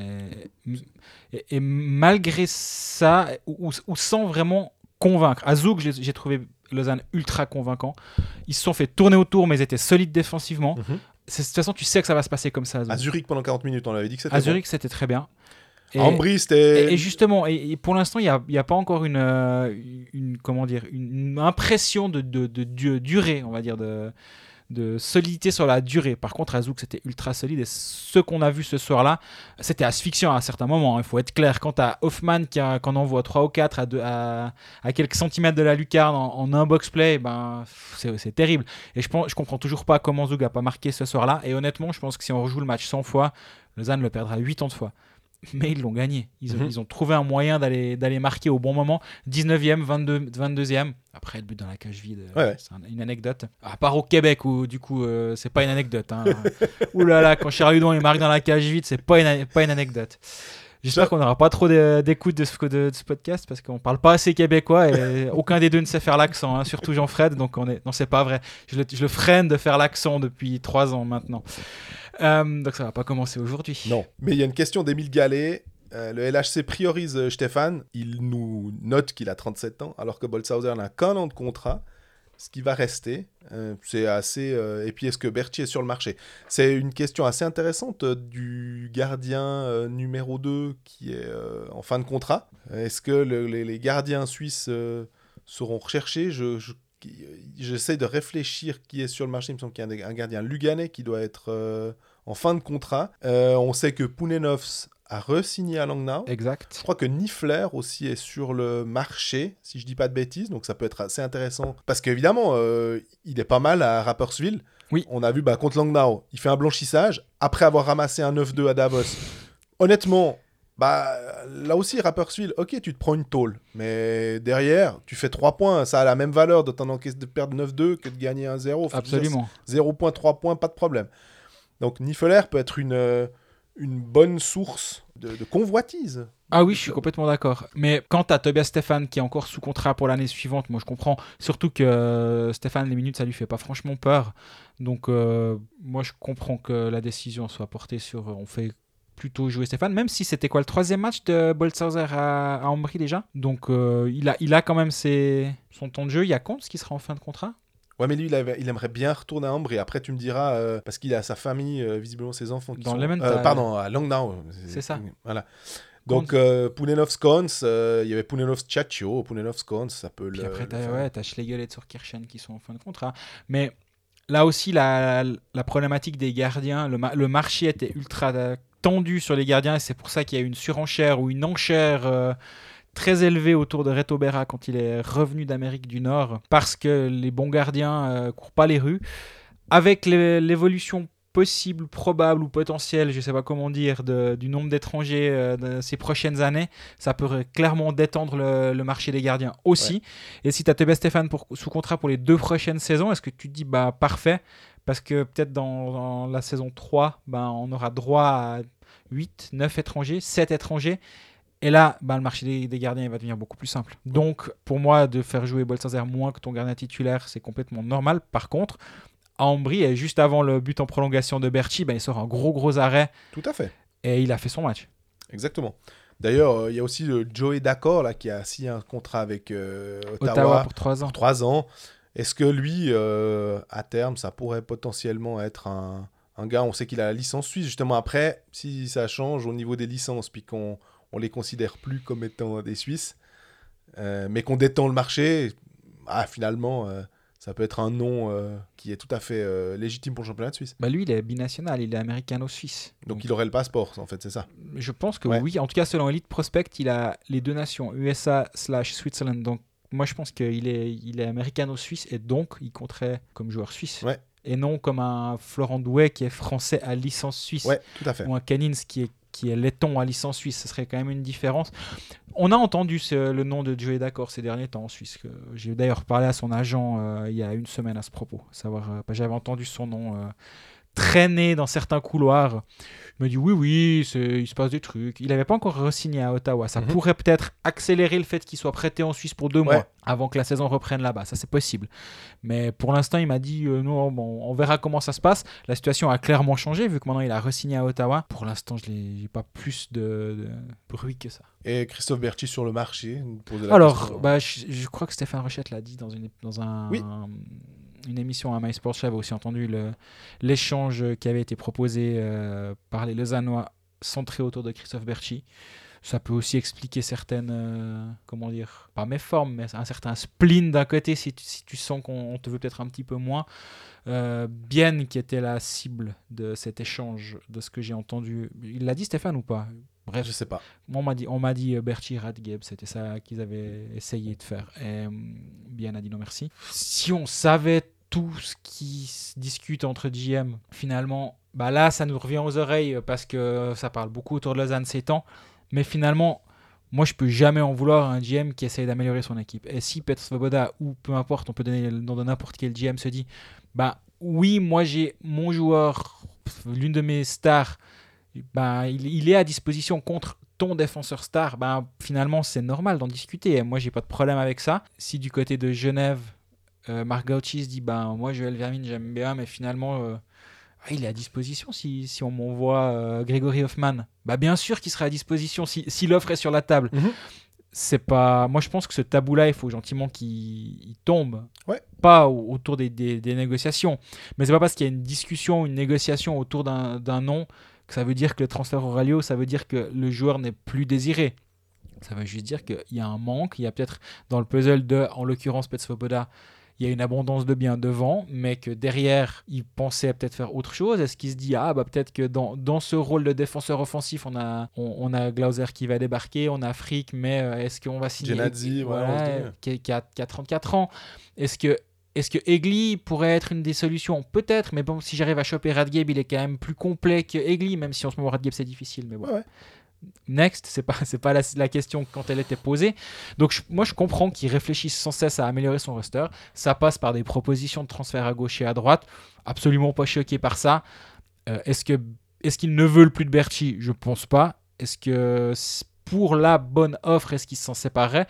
Et, malgré ça, ou sans vraiment convaincre, à Zouk, j'ai trouvé Lausanne ultra convaincant. Ils se sont fait tourner autour, mais ils étaient solides défensivement. Mhm. C'est- De toute façon, tu sais que ça va se passer comme ça. À Zurich pendant 40 minutes, on avait dit que c'était. À Zurich, c'était très bien. À Ambry, c'était. Et, et justement, et, et pour l'instant, il n'y a, il y a pas encore une, euh, une, comment dire, une, impression de, de, de du- durée, on va dire, de, de solidité sur la durée. Par contre, à c'était ultra solide. Et ce qu'on a vu ce soir-là, c'était asphyxiant à certains moments. hein, Il faut être clair. Quand tu as Hoffman qui, a- envoie 3 ou 4 à, à, à quelques centimètres de la lucarne en, un box-play, ben, c'est c'est terrible. Et je, pense, je comprends toujours pas comment Zouk n'a pas marqué ce soir-là. Et honnêtement, je pense que si on rejoue le match 100 fois, Lausanne le perdra 80 fois. Mais ils l'ont gagné. Ils ont, Mhm. ils ont trouvé un moyen d'aller d'aller marquer au bon moment. 19e, 22, 22e. Après, le but dans la cage vide, Ouais, ouais. c'est un- une anecdote. À part au Québec, où du coup, euh, c'est pas une anecdote. Hein. Ouh là là, quand Charles Hudon il marque dans la cage vide, c'est pas une, pas une anecdote. J'espère qu'on n'aura pas trop d'écoute de, ce, de, de ce podcast parce qu'on parle pas assez québécois et aucun des deux ne sait faire l'accent, hein, surtout Jean-Fred. Donc on est, non, c'est pas vrai. Je le, je le freine de faire l'accent depuis trois ans maintenant. Euh, donc ça va pas commencer aujourd'hui. Non. Mais il y a une question d'Émile Gallet. Euh, le LHC priorise euh, Stéphane. Il nous note qu'il a 37 ans, alors que Bolshauser n'a qu'un an de contrat. Ce qui va rester, euh, c'est assez. euh, et puis, est-ce que Berthier est sur le marché? C'est une question assez intéressante euh, du gardien euh, numéro 2 qui est euh, en fin de contrat. Est-ce que le- les, les gardiens suisses euh, seront recherchés? Je, J'essaie de réfléchir qui est sur le marché. Il me semble qu'il y a un, un gardien luganais qui doit être euh, en fin de contrat. Euh, on sait que Pounenovs a re-signé à Langnau. Je Exact. crois que Nifler aussi est sur le marché, si je dis pas de bêtises, donc ça peut être assez intéressant. Parce qu'évidemment, euh, il est pas mal à Rapperswil. Oui. On a vu bah, contre Langnau, il fait un blanchissage après avoir ramassé un 9-2 à Davos. Honnêtement, bah, là aussi, Rapperswil, ok, tu te prends une tôle, mais derrière, tu fais 3 points, ça a la même valeur de t'en encaisser de perdre 9-2 que de gagner un 0. Absolument. 0 points, 3 points, pas de problème. Donc Nifler peut être une, euh, bonne source de, convoitise. Ah oui, je suis complètement d'accord. Mais quant à Tobias Stéphane qui est encore sous contrat pour l'année suivante, moi je comprends. Surtout que euh, Stéphane, les minutes, ça lui fait pas franchement peur. Donc euh, moi je comprends que la décision soit portée sur. On fait plutôt jouer Stéphane, même si c'était quoi le troisième match de Boltzhauser à, à déjà? Donc il, a, quand même son temps de jeu. Il y a Comte qui sera en fin de contrat? Ouais, mais lui, il, avait- il aimerait bien retourner à Ambre. Et après, tu me diras, euh, parce qu'il a sa famille, euh, visiblement ses enfants qui Dans sont... euh, pardon, à Langnau. C'est ça. Voilà. Donc, euh, euh, il y avait Pounenovs Chacho, Pounenovs Kons, ça peut Puis le... après, t'as ouais, t'as Schlegel et qui sont en fin de contrat. Mais là aussi, la, la problématique des gardiens, le, ma- le marché était ultra tendu sur les gardiens et c'est pour ça qu'il y a eu une surenchère ou une enchère très élevée autour de Reto Berra quand il est revenu d'Amérique du Nord parce que les bons gardiens euh, courent pas les rues. Avec l'é- l'évolution possible, probable ou potentiel, je sais pas comment dire, de- du nombre d'étrangers euh, ces prochaines années, ça peut clairement détendre le, le marché des gardiens aussi. Et si tu as Tebe Stéphane pour, sous contrat pour les deux prochaines saisons, est-ce que tu te dis bah parfait? Parce que peut-être dans, dans la saison 3, ben, on aura droit à 8, 9 étrangers, 7 étrangers. Et là, ben, le marché des, des gardiens il va devenir beaucoup plus simple. Donc, pour moi, de faire jouer Bolsazer moins que ton gardien titulaire, c'est complètement normal. Par contre, à Ambry, juste avant le but en prolongation de Berchi, ben, il sort un gros gros arrêt Tout à fait. et il a fait son match. Exactement. D'ailleurs, euh, il y a aussi le Joey D'accord là, qui a signé un contrat avec euh, Ottawa, Ottawa, pour 3 ans. pour 3 ans. Est-ce que lui, euh, à terme, ça pourrait potentiellement être un, un gars? On sait qu'il a la licence suisse. Justement, après, si ça change au niveau des licences, puis qu'on on les considère plus comme étant des Suisses, euh, mais qu'on détend le marché, ah, finalement, euh, ça peut être un nom euh, qui est tout à fait légitime pour le championnat de Suisse. Bah, lui, il est binational, il est américano-suisse. Donc, il aurait le passeport, en fait, c'est ça. Je pense que Ouais. oui. En tout cas, selon Elite Prospect, il a les deux nations, USA slash Switzerland. Donc, moi, je pense qu'il est, il est américano-suisse et donc il compterait comme joueur suisse. Ouais. Et non comme un Florent Douai qui est français à licence suisse. Ouais, tout à fait. Ou un Canins qui est, qui est laiton à licence suisse. Ce serait quand même une différence. On a entendu le nom de Joey D'accord ces derniers temps en Suisse. J'ai d'ailleurs parlé à son agent euh, il y a une semaine à ce propos. Savoir, euh, J'avais entendu son nom euh, traîner dans certains couloirs. Il m'a dit oui, oui, il se passe des trucs. Il n'avait pas encore re-signé à Ottawa. Ça Mhm. pourrait peut-être accélérer le fait qu'il soit prêté en Suisse pour deux Ouais. mois avant que la saison reprenne là-bas. Ça, c'est possible. Mais pour l'instant, il m'a dit euh, non, bon, on verra comment ça se passe. La situation a clairement changé vu que maintenant il a re-signé à Ottawa. Pour l'instant, je n'ai pas plus de, de bruit que ça. Et Christophe Berti sur le marché. la Alors, question. bah, je, je crois que Stéphane Rochette l'a dit dans une, dans un, Oui. Une émission à MySports. J'avais aussi entendu l'échange qui avait été proposé euh, par les Lausannois centré autour de Christophe Berchi. Ça peut aussi expliquer certaines, euh, comment dire, pas méformes, mais un certain spleen d'un côté si tu, sens qu'on on te veut peut-être un petit peu moins. Euh, Bien qui était la cible de cet échange, de ce que j'ai entendu. Il l'a dit Stéphane ou pas? Bref, je sais pas. on m'a dit, on m'a dit euh, Bertie Radgeb, c'était ça qu'ils avaient essayé de faire. Et euh, bien a dit non merci. Si on savait tout ce qui se discute entre GM, finalement, bah là, ça nous revient aux oreilles euh, parce que ça parle beaucoup autour de Lausanne ces temps. Mais finalement, moi, je peux jamais en vouloir à un GM qui essaye d'améliorer son équipe. Et si Petr Svoboda ou peu importe, on peut donner le nom de n'importe quel GM se dit, bah oui, moi j'ai mon joueur, l'une de mes stars ben, il, il est à disposition contre ton défenseur star, ben, finalement c'est normal d'en discuter. Moi j'ai pas de problème avec ça. Si du côté de Genève, euh, Marc Gauchi se dit ben moi Joël Vermin j'aime bien, mais finalement euh, ah, il est à disposition si, si on m'envoie euh, Grégory Hoffman. Bah bien sûr qu'il sera à disposition si, si l'offre est sur la table. Mhm. C'est pas. Moi je pense que ce tabou-là il faut gentiment qu'il il tombe. Ouais. Pas au- autour des, des- des négociations. Mais c'est pas parce qu'il y a une discussion, une négociation autour d'un nom ça veut dire que le transfert aura lieu, ça veut dire que le joueur n'est plus désiré. Ça veut juste dire qu'il y a un manque, il y a peut-être dans le puzzle de, en l'occurrence, Pet Svoboda, il y a une abondance de biens devant, mais que derrière, il pensait peut-être faire autre chose. Est-ce qu'il se dit, ah, bah peut-être que dans, dans ce rôle de défenseur offensif, on a, on, on a Glauser qui va débarquer, on a Frick, mais euh, est-ce qu'on va signer Genadzi, voilà, qui, qui a, qui a 34 ans? Est-ce que est-ce que Egli pourrait être une des solutions? Peut-être, mais bon, si j'arrive à choper Radgeb, il est quand même plus complet que Egli, même si en ce moment Radgeb c'est difficile. Mais bon. Ouais. Next, c'est pas c'est pas la, la question quand elle était posée. Donc je- moi je comprends qu'il réfléchisse sans cesse à améliorer son roster. Ça passe par des propositions de transfert à gauche et à droite. Absolument pas choqué par ça. Euh, est-ce que est-ce qu'ils ne veulent plus de Berchi Je pense pas. Est-ce que pour la bonne offre, est-ce qu'ils s'en sépareraient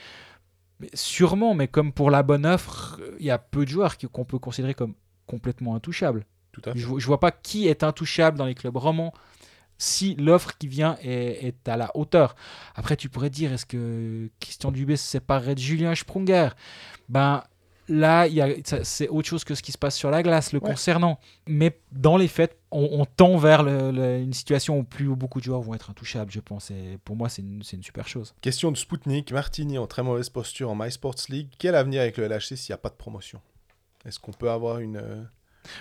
Mais Sûrement, mais comme pour la bonne offre, il y a peu de joueurs qu'on peut considérer comme complètement intouchables. Tout à fait. Je, vois- je vois pas qui est intouchable dans les clubs romans si l'offre qui vient est, est à la hauteur. Après, tu pourrais dire, est-ce que Christian Dubé se séparerait de Julien Sprunger? Ben là, c'est autre chose que ce qui se passe sur la glace le Ouais. concernant. Mais dans les faits, on, on tend vers le- le- une situation où plus beaucoup de joueurs vont être intouchables, je pense. Et pour moi, c'est une, super chose. Question de Spoutnik. Martini en très mauvaise posture en My Sports League. Quel avenir avec le LHC s'il n'y a pas de promotion? Est-ce qu'on peut avoir une, euh,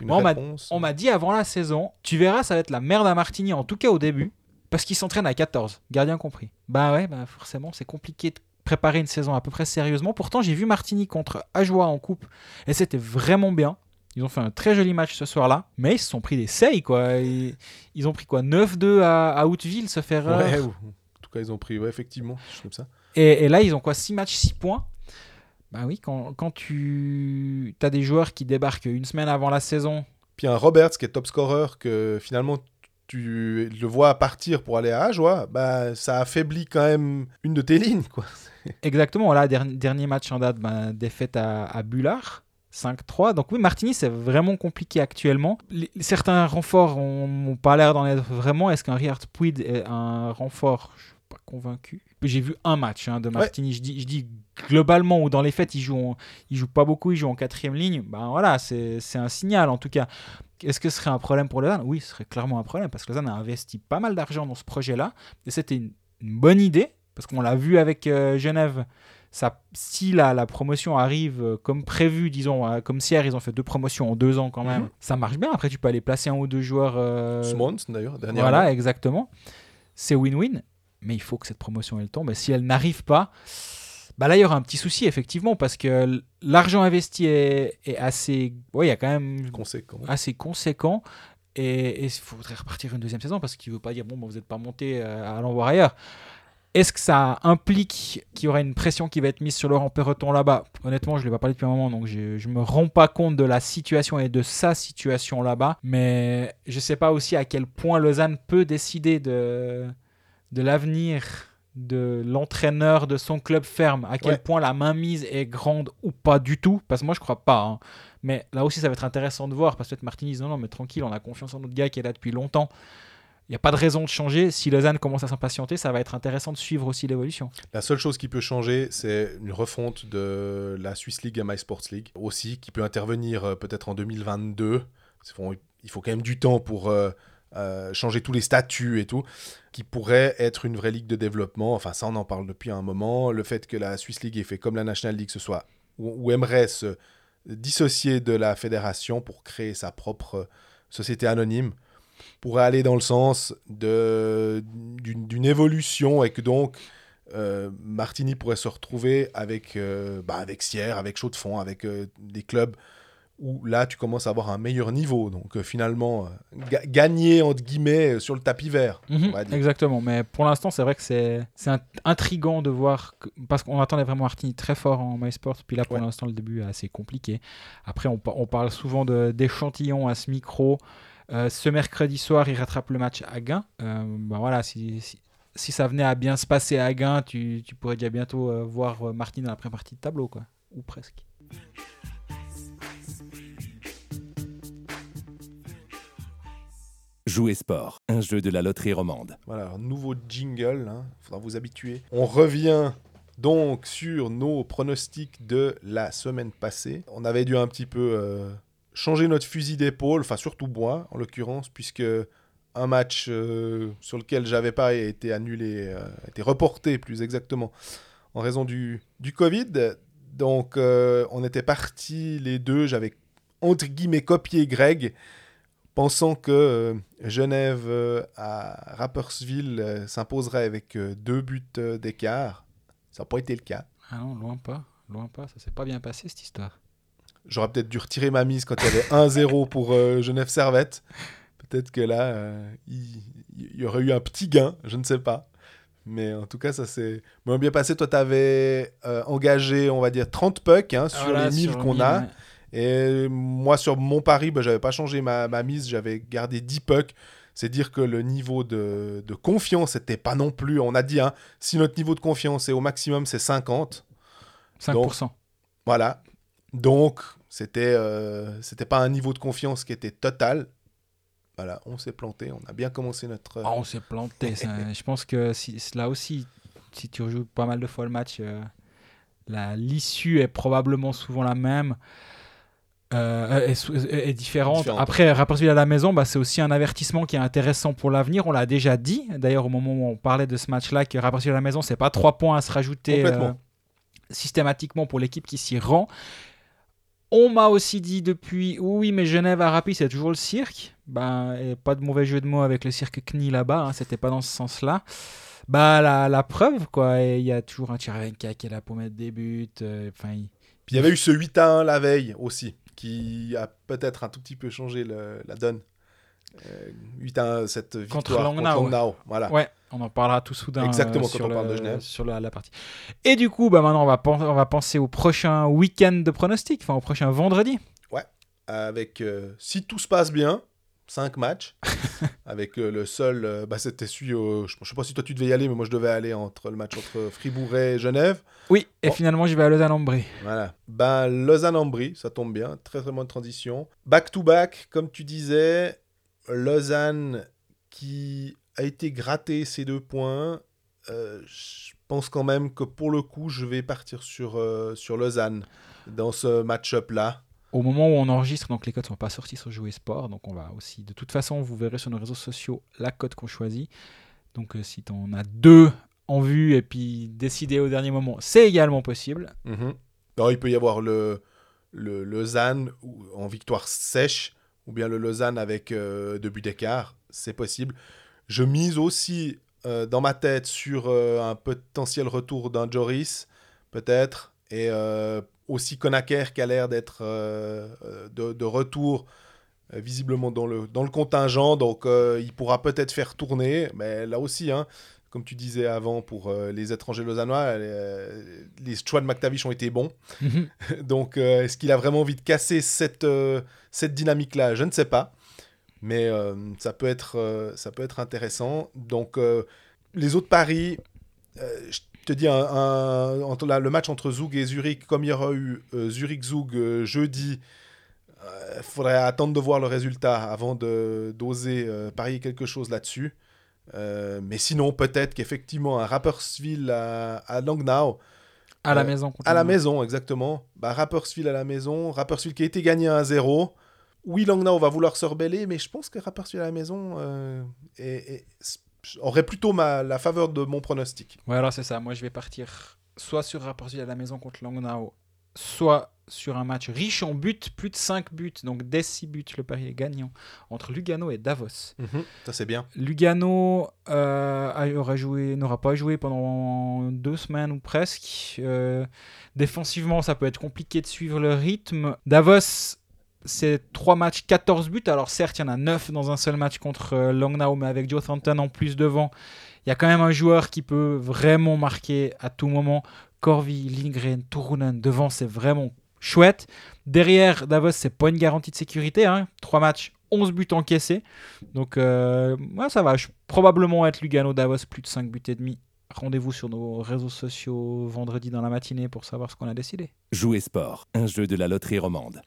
une Moi, réponse? On m'a dit avant la saison, tu verras, ça va être la merde à Martigny, en tout cas au début, parce qu'il s'entraîne à 14, gardien compris. Bah ouais, bah forcément, c'est compliqué de préparer une saison à peu près sérieusement. Pourtant, j'ai vu Martigny contre Ajoie en coupe, et c'était vraiment bien. Ils ont fait un très joli match ce soir-là, mais ils se sont pris des seils, quoi. Et ils ont pris quoi 9-2 à, à Outville, se faire. Ouais, ou- en tout cas, ils ont pris, ouais, effectivement, comme ça. Et, et là, ils ont quoi 6 matchs, 6 points? Bah oui, quand, quand tu as des joueurs qui débarquent une semaine avant la saison, Puis un Roberts qui est top scorer, que finalement tu le vois partir pour aller à Ajoie, bah, ça affaiblit quand même une de tes lignes. Quoi. exactement, là, dernier, dernier match en date, bah, défaite à, à Bullard. 5-3. Donc oui, Martigny, c'est vraiment compliqué actuellement. Les- certains renforts n'ont pas l'air d'en être vraiment. Est-ce qu'un Richard Puig est un renfort? Je suis pas convaincu. J'ai vu un match hein, de Martigny. Je, dis, je dis globalement ou dans les faits, il joue, en- il joue pas beaucoup, il joue en quatrième ligne. Ben voilà, c'est c'est un signal en tout cas. Est-ce que ce serait un problème pour Lausanne? Oui, ce serait clairement un problème parce que Lausanne a investi pas mal d'argent dans ce projet-là. Et c'était une, une bonne idée parce qu'on l'a vu avec euh, Genève. Ça, si la, la promotion arrive euh, comme prévu, disons, euh, comme si ils ont fait deux promotions en deux ans quand même, Mhm. ça marche bien. Après, tu peux aller placer un ou deux joueurs. euh, d'ailleurs, dernièrement. voilà, exactement. C'est win-win, mais il faut que cette promotion elle tombe. Et si elle n'arrive pas, bah là il y aura un petit souci effectivement parce que l'argent investi est, est assez, ouais, il y a quand même Conséquent. assez conséquent. Et il faudrait repartir une deuxième saison parce qu'il ne veut pas dire bon, bah, vous n'êtes pas monté, euh, allons voir ailleurs. Est-ce que ça implique qu'il y aura une pression qui va être mise sur Laurent Perreton là-bas? Honnêtement, je ne l'ai pas parlé depuis un moment, donc je ne me rends pas compte de la situation et de sa situation là-bas. Mais je ne sais pas aussi à quel point Lausanne peut décider de, de l'avenir de l'entraîneur de son club ferme, à quel Ouais. point la mainmise est grande ou pas du tout, parce que moi je crois pas. hein. Mais là aussi ça va être intéressant de voir, parce que peut-être Martinez dit non, non, mais tranquille, on a confiance en notre gars qui est là depuis longtemps. Il n'y a pas de raison de changer. Si Lausanne commence à s'impatienter, ça va être intéressant de suivre aussi l'évolution. La seule chose qui peut changer, c'est une refonte de la Swiss League My Sports League aussi, qui peut intervenir euh, peut-être en 2022. C'est bon, il faut quand même du temps pour euh, euh, changer tous les statuts et tout, qui pourrait être une vraie ligue de développement. Enfin, ça, on en parle depuis un moment. Le fait que la Swiss League ait fait comme la National League, ce soit ou, ou aimerait se dissocier de la fédération pour créer sa propre société anonyme pourrait aller dans le sens de- d'une évolution et que donc euh, Martini pourrait se retrouver avec, euh, bah, avec Sierre, avec Chaux-de-Fonds, avec euh, des clubs où là tu commences à avoir un meilleur niveau. Donc euh, finalement, ga- gagner entre guillemets sur le tapis vert. on va dire. Exactement, mais pour l'instant, c'est vrai que c'est c'est int- intriguant de voir, que- parce qu'on attendait vraiment Martini très fort en MySports, puis là pour Ouais. l'instant, le début est assez compliqué. Après, on, par- on parle souvent de- d'échantillons à ce micro. Euh, ce mercredi soir, il rattrape le match à Gain. Euh, ben voilà, si, si, si ça venait à bien se passer à Gain, tu, tu pourrais déjà bientôt euh, voir Martini dans la première partie de tableau, quoi. Ou presque. Jouer sport, un jeu de la loterie romande. Voilà, nouveau jingle, il faudra vous habituer. On revient donc sur nos pronostics de la semaine passée. On avait dû un petit peu euh, changer notre fusil d'épaule, enfin surtout moi en l'occurrence, puisque un match euh, sur lequel j'avais pas été annulé, euh, été reporté plus exactement, en raison du, du Covid. Donc euh, on était partis les deux, j'avais entre guillemets copié Greg pensant que euh, Genève à Rapperswil euh, s'imposerait avec deux buts d'écart. Ça n'a pas été le cas. Ah non, loin pas, loin pas, ça s'est pas bien passé cette histoire. J'aurais peut-être dû retirer ma mise quand il y avait 1-0 pour euh, Genève Servette. Peut-être que là, euh, il, il y aurait eu un petit gain, je ne sais pas. Mais en tout cas, ça s'est bien passé. Toi, tu avais engagé, on va dire, 30 pucks hein, sur Voilà, les 1000 sur qu'on a. ouais. Et moi, sur mon pari, bah, j'avais pas changé ma, ma mise, j'avais gardé 10 pucks. C'est dire que le niveau de, de confiance n'était pas non plus. On a dit, hein, si notre niveau de confiance est au maximum, c'est 50. 5%. Voilà. Donc, c'était euh, c'était pas un niveau de confiance qui était total. Voilà, on s'est planté. On a bien commencé notre. Ah, on s'est planté. ça. Je pense que si, là aussi, si tu rejoues pas mal de fois le match, euh, la- l'issue est probablement souvent la même. euh, est, est- est différente. Après, Rapperswil à la maison, bah, c'est aussi un avertissement qui est intéressant pour l'avenir. On l'a déjà dit, d'ailleurs, au moment où on parlait de ce match-là, que Rapperswil à la maison, c'est pas trois points à se rajouter euh, systématiquement pour l'équipe qui s'y rend. On m'a aussi dit depuis, oui, mais Genève à Rapid, c'est toujours le cirque. Ben, pas de mauvais jeu de mots avec le cirque CNI là-bas, hein, c'était pas dans ce sens-là. Bah, la, preuve, quoi. Il y a toujours un Tcharavenka qui est là pour mettre des buts. euh, Enfin, il- y avait eu ce 8 à 1 la veille aussi. qui a peut-être un tout petit peu changé la donne. Euh, 8-1, cette victoire Contre Langnau, Voilà. Ouais, on en parlera tout soudain. Exactement, euh, quand on parle le- de Genève. Sur la, la partie. Et du coup, bah maintenant, on va, on va penser au prochain week-end de pronostic, enfin au prochain vendredi. Avec, euh, si tout se passe bien, 5 matchs. avec euh, le seul, euh, bah, c'était celui, au- je ne sais pas si toi tu devais y aller, mais moi je devais aller entre le match entre Fribourg et Genève. Oui, et finalement, je vais à Lausanne-en-Brie. Voilà. Ben, Lausanne-en-Brie, ça tombe bien. Très très bonne transition. Back-to-back, comme tu disais, Lausanne qui a été gratté ces deux points. Euh, je pense quand même que pour le coup, je vais partir sur, euh, sur Lausanne dans ce match-up-là. Au moment où on enregistre, donc les codes sont pas sortis sur Jouer Sport, donc on va aussi, de toute façon, vous verrez sur nos réseaux sociaux la cote qu'on choisit. Donc euh, si tu en as deux en vue et puis décider au dernier moment, c'est également possible. Mhm. Alors, il peut y avoir le, le Lausanne en victoire sèche ou bien le Lausanne avec euh, deux buts d'écart. C'est possible. Je mise aussi euh, dans ma tête sur euh, un potentiel retour d'un Joris, peut-être, et euh, aussi Konaker qui a l'air d'être de, de retour visiblement dans le, dans le contingent, donc il pourra peut-être faire tourner, mais là aussi, hein, comme tu disais avant pour euh, les étrangers lausannois, euh, les choix de McTavish ont été bons. Donc, euh, est-ce qu'il a vraiment envie de casser cette, euh, cette dynamique-là? Je ne sais pas. Mais ça, peut être, ça peut être intéressant. Donc, les autres paris, je te dis, un, un- entre la- le match entre Zug et Zurich, comme il y aura eu Zurich-Zug jeudi, il faudrait attendre de voir le résultat avant d'oser parier quelque chose là-dessus. Euh, mais sinon, peut-être qu'effectivement, un Rapperswil à, à Langnau, À la Euh, maison. à la maison, exactement. Bah, Rapperswil à la maison. Rapperswil qui a été gagné 1-0. Oui, Langnau va vouloir se rebeller, mais je pense que Rapperswil à la maison euh, est- est- s- aurait plutôt ma, la faveur de mon pronostic. Ouais, alors c'est ça. Moi, je vais partir soit sur Rapperswil à la maison contre Langnau, soit sur un match riche en buts, plus de 5 buts, donc dès 6 buts, le pari est gagnant, entre Lugano et Davos. Ça, c'est bien. Lugano euh, aura joué, n'aura pas joué pendant deux semaines ou presque. Euh, défensivement, ça peut être compliqué de suivre le rythme. Davos, c'est 3 matchs, 14 buts. Alors certes, il y en a 9 dans un seul match contre euh, Langnau, mais avec Joe Thornton en plus devant, il y a quand même un joueur qui peut vraiment marquer à tout moment. Corvi, Lindgren, Turunen, devant, c'est vraiment chouette. Derrière, Davos, c'est pas une garantie de sécurité. Hein. 3 matchs, 11 buts encaissés. Donc, euh, ouais, ça va. Je, probablement être Lugano Davos, plus de 5 buts et demi. Rendez-vous sur nos réseaux sociaux vendredi dans la matinée pour savoir ce qu'on a décidé. Jouer sport, un jeu de la loterie romande.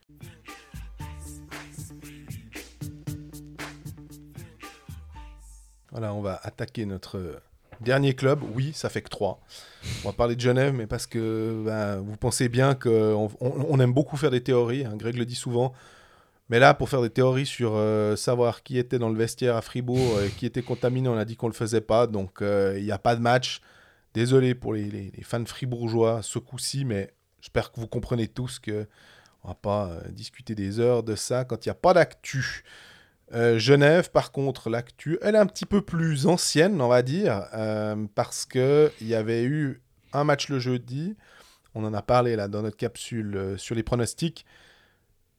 Voilà, on va attaquer notre dernier club. Oui, ça fait que 3. On va parler de Genève, mais parce que ben, vous pensez bien qu'on on, aime beaucoup faire des théories. hein, Greg le dit souvent. Mais là, pour faire des théories sur euh, savoir qui était dans le vestiaire à Fribourg, et qui était contaminé, on a dit qu'on ne le faisait pas. Donc, euh, il n'y a pas de match. Désolé pour les, les- fans fribourgeois ce coup-ci, mais j'espère que vous comprenez tous que on va pas euh, discuter des heures de ça quand il n'y a pas d'actu. Euh, Genève, par contre, l'actu, elle est un petit peu plus ancienne, on va dire, euh, parce que il y avait eu un match le jeudi. On en a parlé là dans notre capsule euh, sur les pronostics.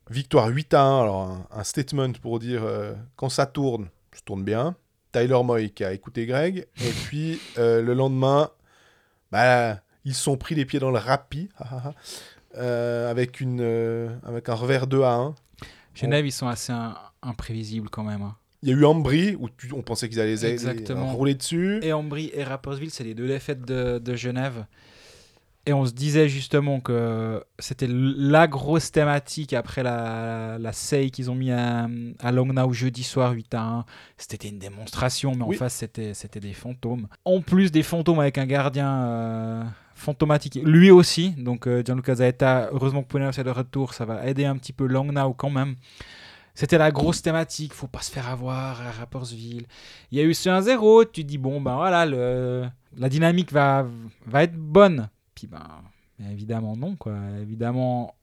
Victoire 8 à 1. Alors, un, statement pour dire euh, quand ça tourne, ça tourne bien. Tyler Moy qui a écouté Greg. Et puis, le lendemain, bah, ils sont pris les pieds dans le rappi ah, ah, ah, avec, un revers 2 à 1. Genève, ils sont assez imprévisibles quand même. hein. Il y a eu Ambry, où tu- on pensait qu'ils allaient les- les- Exactement. rouler dessus. Et Ambry et Rapperswil, c'est les deux défaites de, de Genève. Et on se disait justement que c'était la grosse thématique après la, la save qu'ils ont mis à, à Langnau jeudi soir 8 à 1. C'était une démonstration, mais Oui. en face, c'était c'était des fantômes. En plus des fantômes avec un gardien euh, fantomatique, lui aussi. Donc euh, Gianluca Zaetta, heureusement que Pounev est de retour, ça va aider un petit peu Langnau quand même. C'était la grosse thématique, faut pas se faire avoir à Rapperswil. Il y a eu ce 1-0, tu dis bon ben voilà, la dynamique va, va être bonne. Puis ben évidemment non quoi. Évidemment,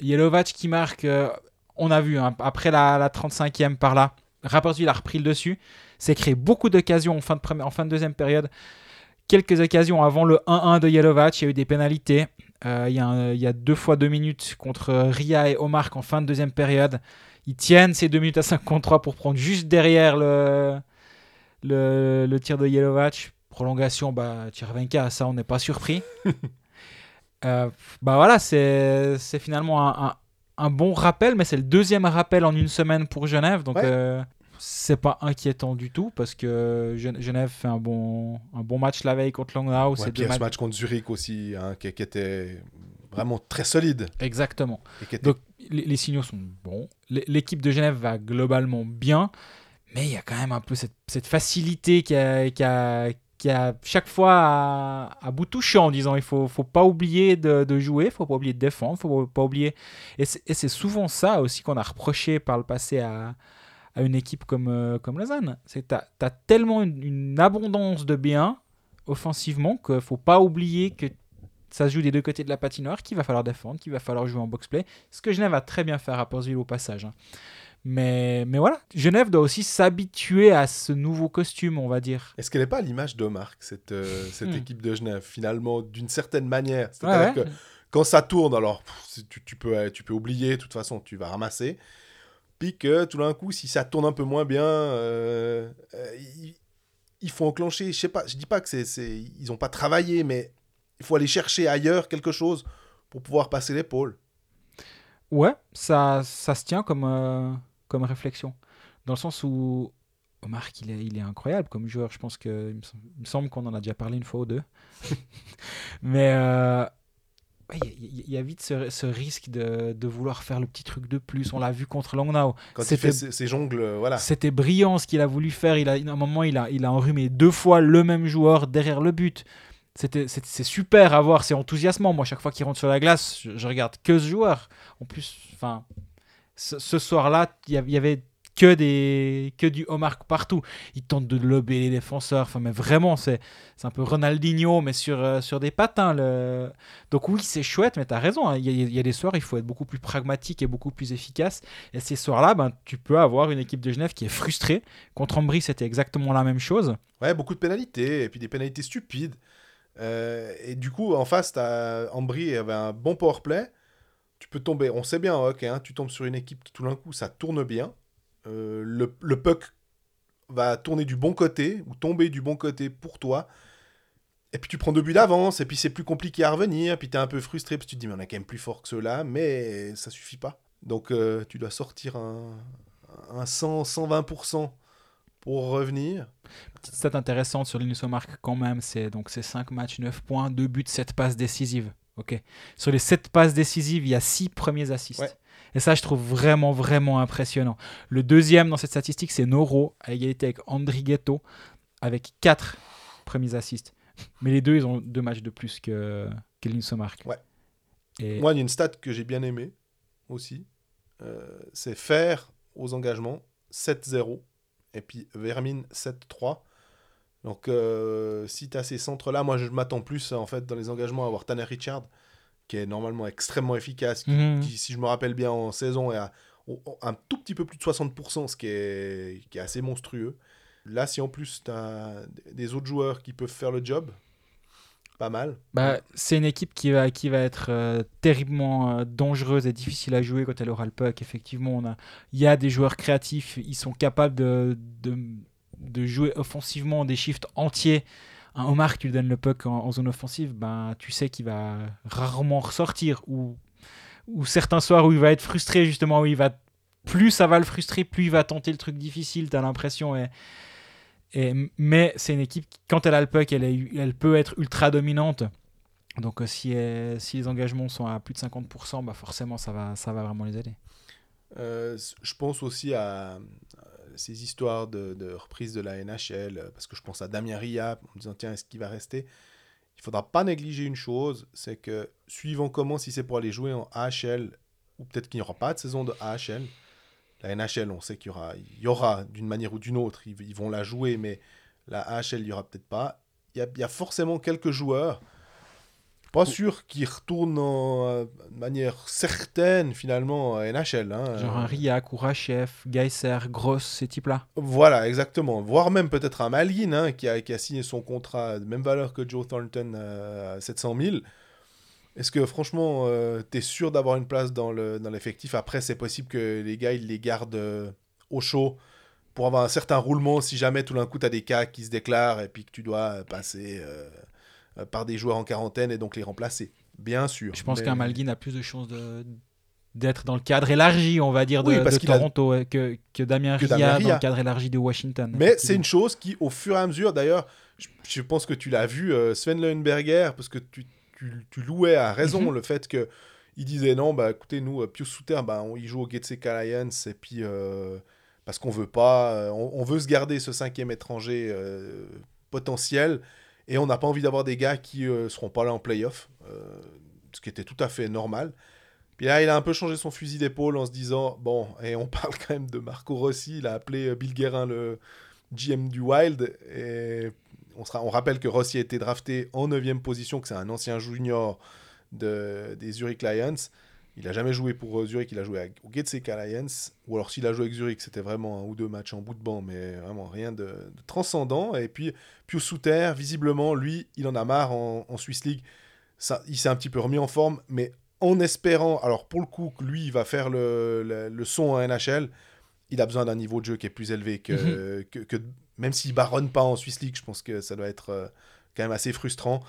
Yelovac qui marque, euh, on a vu hein, après la, la 35e par là, Rapperswil a repris le dessus. C'est créé beaucoup d'occasions en, fin de deuxième période. Quelques occasions avant le 1-1 de Yelovac, il y a eu des pénalités. Euh, Il y, il y a deux fois deux minutes contre Ria et Omar en fin de deuxième période. Ils tiennent ces deux minutes à 5 contre 3 pour prendre juste derrière le, le, le tir de Yelovac. Prolongation, bah, Tchervenka, ça on n'est pas surpris. Euh, bah voilà, c'est finalement un, un- un bon rappel, mais c'est le deuxième rappel en une semaine pour Genève. Donc Ouais. euh, c'est pas inquiétant du tout parce que Gen- Genève fait un bon, un bon match la veille contre Langnau. Ouais, c'est puis ce match contre Zurich aussi, hein, qui, qui était vraiment très solide. Exactement. Et qui était- Donc les, signaux sont bons. L'équipe de Genève va globalement bien, mais il y a quand même un peu cette, facilité qui a, chaque fois à, bout touchant en disant il faut, faut pas oublier de, de jouer, faut pas oublier de défendre, faut pas oublier. Et c'est souvent ça aussi qu'on a reproché par le passé à, une équipe comme, euh, comme Lausanne. C'est tu as, tellement une, une abondance de biens offensivement qu'il faut pas oublier que ça se joue des deux côtés de la patinoire, qu'il va falloir défendre, qu'il va falloir jouer en box-play. Ce que Genève a très bien fait à Rapperswil au passage. hein. Mais, mais voilà, Genève doit aussi s'habituer à ce nouveau costume, on va dire. Est-ce qu'elle n'est pas à l'image d'Omar, cette, euh, cette Hmm. équipe de Genève, finalement, d'une certaine manière? C'est-à-dire Ouais, ouais. que quand ça tourne, alors pff, tu, tu peux, tu peux oublier, de toute façon, tu vas ramasser. Puis que tout d'un coup, si ça tourne un peu moins bien, euh, euh, il, il faut enclencher. Je sais pas, je dis pas que c'est, ils n'ont pas travaillé, mais il faut aller chercher ailleurs quelque chose pour pouvoir passer l'épaule. Ouais, ça, ça se tient comme, euh, comme réflexion. Dans le sens où Omar, il est, il est incroyable comme joueur. Je pense que il me, semble qu'on en a déjà parlé une fois ou deux. Mais euh, ouais, il y, a- il y a vite ce, ce risque de, de vouloir faire le petit truc de plus. On l'a vu contre Langnau. Quand il C'était- fait ses, ses jongles, euh, voilà. C'était brillant ce qu'il a voulu faire. Il a, à un moment, il a, il a enrhumé deux fois le même joueur derrière le but. C'est, super à voir, c'est enthousiasmant. Moi, chaque fois qu'il rentre sur la glace, je, regarde que ce joueur. En plus, enfin, ce, soir-là, il y avait que des que du Omar partout. Il tente de lober les défenseurs. Enfin, mais vraiment, c'est, un peu Ronaldinho, mais sur, euh, sur des patins. Le... Donc oui, c'est chouette, mais tu as raison. hein. Il y, a- il y a des soirs, il faut être beaucoup plus pragmatique et beaucoup plus efficace. Et ces soirs-là, ben, tu peux avoir une équipe de Genève qui est frustrée. Contre Ambry, c'était exactement la même chose. Ouais, beaucoup de pénalités, et puis des pénalités stupides. Euh, et du coup, en face, t'as Ambry avait un bon powerplay. Tu peux tomber, on sait bien, ok, hein, tu tombes sur une équipe qui tout d'un coup, ça tourne bien. Euh, le, le puck va tourner du bon côté, ou tomber du bon côté pour toi. Et puis tu prends deux buts d'avance, et puis c'est plus compliqué à revenir, puis tu es un peu frustré, parce que tu te dis, mais on est quand même plus fort que ceux-là, mais ça suffit pas. Donc euh, tu dois sortir un, un 100, 120% pour revenir. Petite stat intéressante sur Linus Omark quand même, c'est donc c'est 5 matchs, 9 points, 2 buts, 7 passes décisives. Ok. Sur les 7 passes décisives, il y a 6 premiers assists. Ouais. Et ça, je trouve vraiment, vraiment impressionnant. Le deuxième dans cette statistique, c'est Noro, à égalité avec Andrighetto, avec 4 premiers assists. Mais les deux, ils ont deux matchs de plus que, que Linus Omark. Ouais. Et Moi, il y a une stat que j'ai bien aimée aussi. Euh, c'est faire aux engagements 7-0 et puis Vermine 7-3. Donc, euh, si tu as ces centres-là, moi, je m'attends plus en fait dans les engagements à avoir Tanner Richard, qui est normalement extrêmement efficace, qui, Mhm. qui, si je me rappelle bien, en saison est à un tout petit peu plus de 60%, ce qui est, qui est assez monstrueux. Là, si en plus tu as des autres joueurs qui peuvent faire le job, pas mal. Bah, c'est une équipe qui va, qui va être euh, terriblement euh, dangereuse et difficile à jouer quand elle aura le puck. Effectivement, on a, il y a des joueurs créatifs, ils sont capables de, de, jouer offensivement des shifts entiers. Un Omar, tu lui donnes le puck en, zone offensive, ben, tu sais qu'il va rarement ressortir. Ou, ou certains soirs où il va être frustré, justement, où il va plus ça va le frustrer, plus il va tenter le truc difficile, tu as l'impression. Et, mais c'est une équipe, qui, quand elle a le puck, elle, peut être ultra dominante. Donc euh, si, elle- si les engagements sont à plus de 50%, bah forcément ça va, vraiment les aider. Euh, je pense aussi à, ces histoires de, reprise de la NHL, euh, parce que je pense à Damien Ria, en me disant tiens, est-ce qu'il va rester? Il faudra pas négliger une chose, c'est que suivant comment, si c'est pour aller jouer en AHL, ou peut-être qu'il n'y aura pas de saison de AHL, la NHL, on sait qu'il y aura, il y aura d'une manière ou d'une autre, ils, ils vont la jouer, mais la AHL, il n'y aura peut-être pas. Il y a, il y a forcément quelques joueurs, pas sûr qu'ils retournent en, euh, de manière certaine finalement à NHL. hein. Genre un Riak, Kourachev, Geiser, Gross, ces types-là. Voilà, exactement. Voire même peut-être un Malin hein, qui, a, qui a signé son contrat de même valeur que Joe Thornton euh, à 700 000. Est-ce que franchement, euh, t'es sûr d'avoir une place dans le dans l'effectif? Après, c'est possible que les gars ils les gardent euh, au chaud pour avoir un certain roulement si jamais tout d'un coup t'as des cas qui se déclarent et puis que tu dois euh, passer euh, par des joueurs en quarantaine et donc les remplacer. Bien sûr. Je pense Mais- qu'un Malguin a plus de chances de d'être dans le cadre élargi, on va dire, de, Oui, parce de qu'il a- Toronto que, que Damien que Ria Damien dans le cadre élargi de Washington. Mais c'est une chose qui, au fur et à mesure, d'ailleurs, je, je pense que tu l'as vu, Sven Leuenberger, parce que tu, tu, tu louais à raison Mhm. le fait que il disait non, bah écoutez, nous, euh, Pius Souter, bah, on y joue au Getsek Alliance, et puis euh, parce qu'on veut pas, euh, on, on veut se garder ce cinquième étranger euh, potentiel, et on n'a pas envie d'avoir des gars qui euh, seront pas là en playoff, ce qui était tout à fait normal. Puis là, il a un peu changé son fusil d'épaule en se disant bon, et on parle quand même de Marco Rossi, il a appelé Bill Guérin le GM du Wild, et on, sera, on rappelle que Rossi a été drafté en 9 position, que c'est un ancien junior de, des Zurich Lions. Il a jamais joué pour euh, Zurich, il a joué à- au Getsek Alliance, ou alors s'il a joué avec Zurich, c'était vraiment un ou deux matchs en bout de banc, mais vraiment rien de, de transcendant. Et puis Pius Souter, visiblement, lui, il en a marre en, en Swiss League. Ça, il s'est un petit peu remis en forme, mais en espérant, alors pour le coup, que lui, il va faire le, le, le son en NHL, il a besoin d'un niveau de jeu qui est plus élevé que, que, que- même s'il baronne pas en Swiss League, je pense que ça doit être euh, quand même assez frustrant.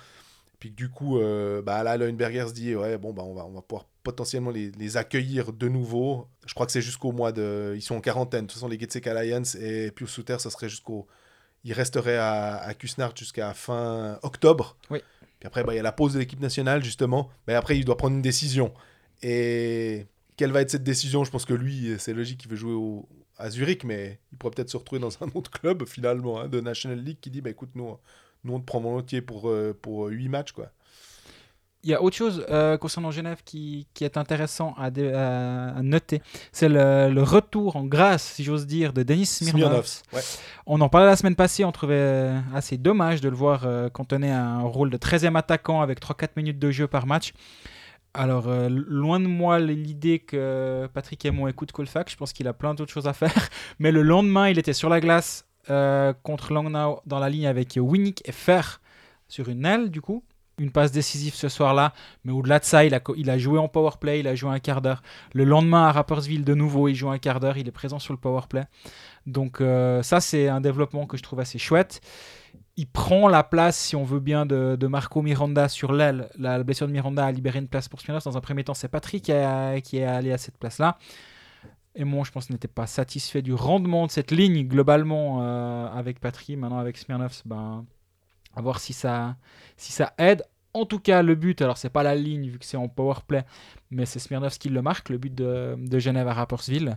Puis que du coup, euh, bah là, Leuenberger se dit, ouais, bon, bah, on, va, on va pouvoir potentiellement les, les accueillir de nouveau. Je crois que c'est jusqu'au mois de... Ils sont en quarantaine. De toute façon, les Getsek Alliance et Pius Souter, ça serait jusqu'au... Ils resteraient à, à Kusnart jusqu'à fin octobre. Oui. Puis après, bah, il y a la pause de l'équipe nationale, justement. Mais après, il doit prendre une décision. Et quelle va être cette décision? Je pense que lui, c'est logique qu'il veut jouer au, à Zurich, mais il pourrait peut-être se retrouver dans un autre club, finalement, hein, de National League, qui dit, bah, écoute, nous, nous on te prend volontiers pour, euh, pour 8 matchs, quoi. Il y a autre chose euh, concernant Genève qui, qui est intéressant à, dé- à- à noter. C'est le, le retour en grâce, si j'ose dire, de Denis Smirnov. Ouais. On en parlait la semaine passée, on trouvait euh, assez dommage de le voir euh, cantonné à un rôle de 13e attaquant avec 3-4 minutes de jeu par match. Alors, euh, loin de moi l'idée que Patrick Aymon écoute Colfax, je pense qu'il a plein d'autres choses à faire. Mais le lendemain, il était sur la glace euh, contre Langnau dans la ligne avec Winnick et Fer sur une aile, du coup. Une passe décisive ce soir-là, mais au-delà de ça, il a, joué en powerplay, il a joué un quart d'heure. Le lendemain à Rappersville, de nouveau, il joue un quart d'heure, il est présent sur le powerplay. Donc euh, ça, c'est un développement que je trouve assez chouette. Il prend la place, si on veut bien, de, Marco Miranda sur l'aile. La, blessure de Miranda a libéré une place pour Smirnov. Dans un premier temps, c'est Patrick qui, est allé à cette place-là. Et moi, je pense, n'était pas satisfait du rendement de cette ligne globalement euh, avec Patrick. Maintenant, avec Smirnov, ben, à voir si ça, aide. En tout cas, le but, alors c'est pas la ligne vu que c'est en powerplay, mais c'est Smirnov qui le marque, le but de, Genève à Rappersville.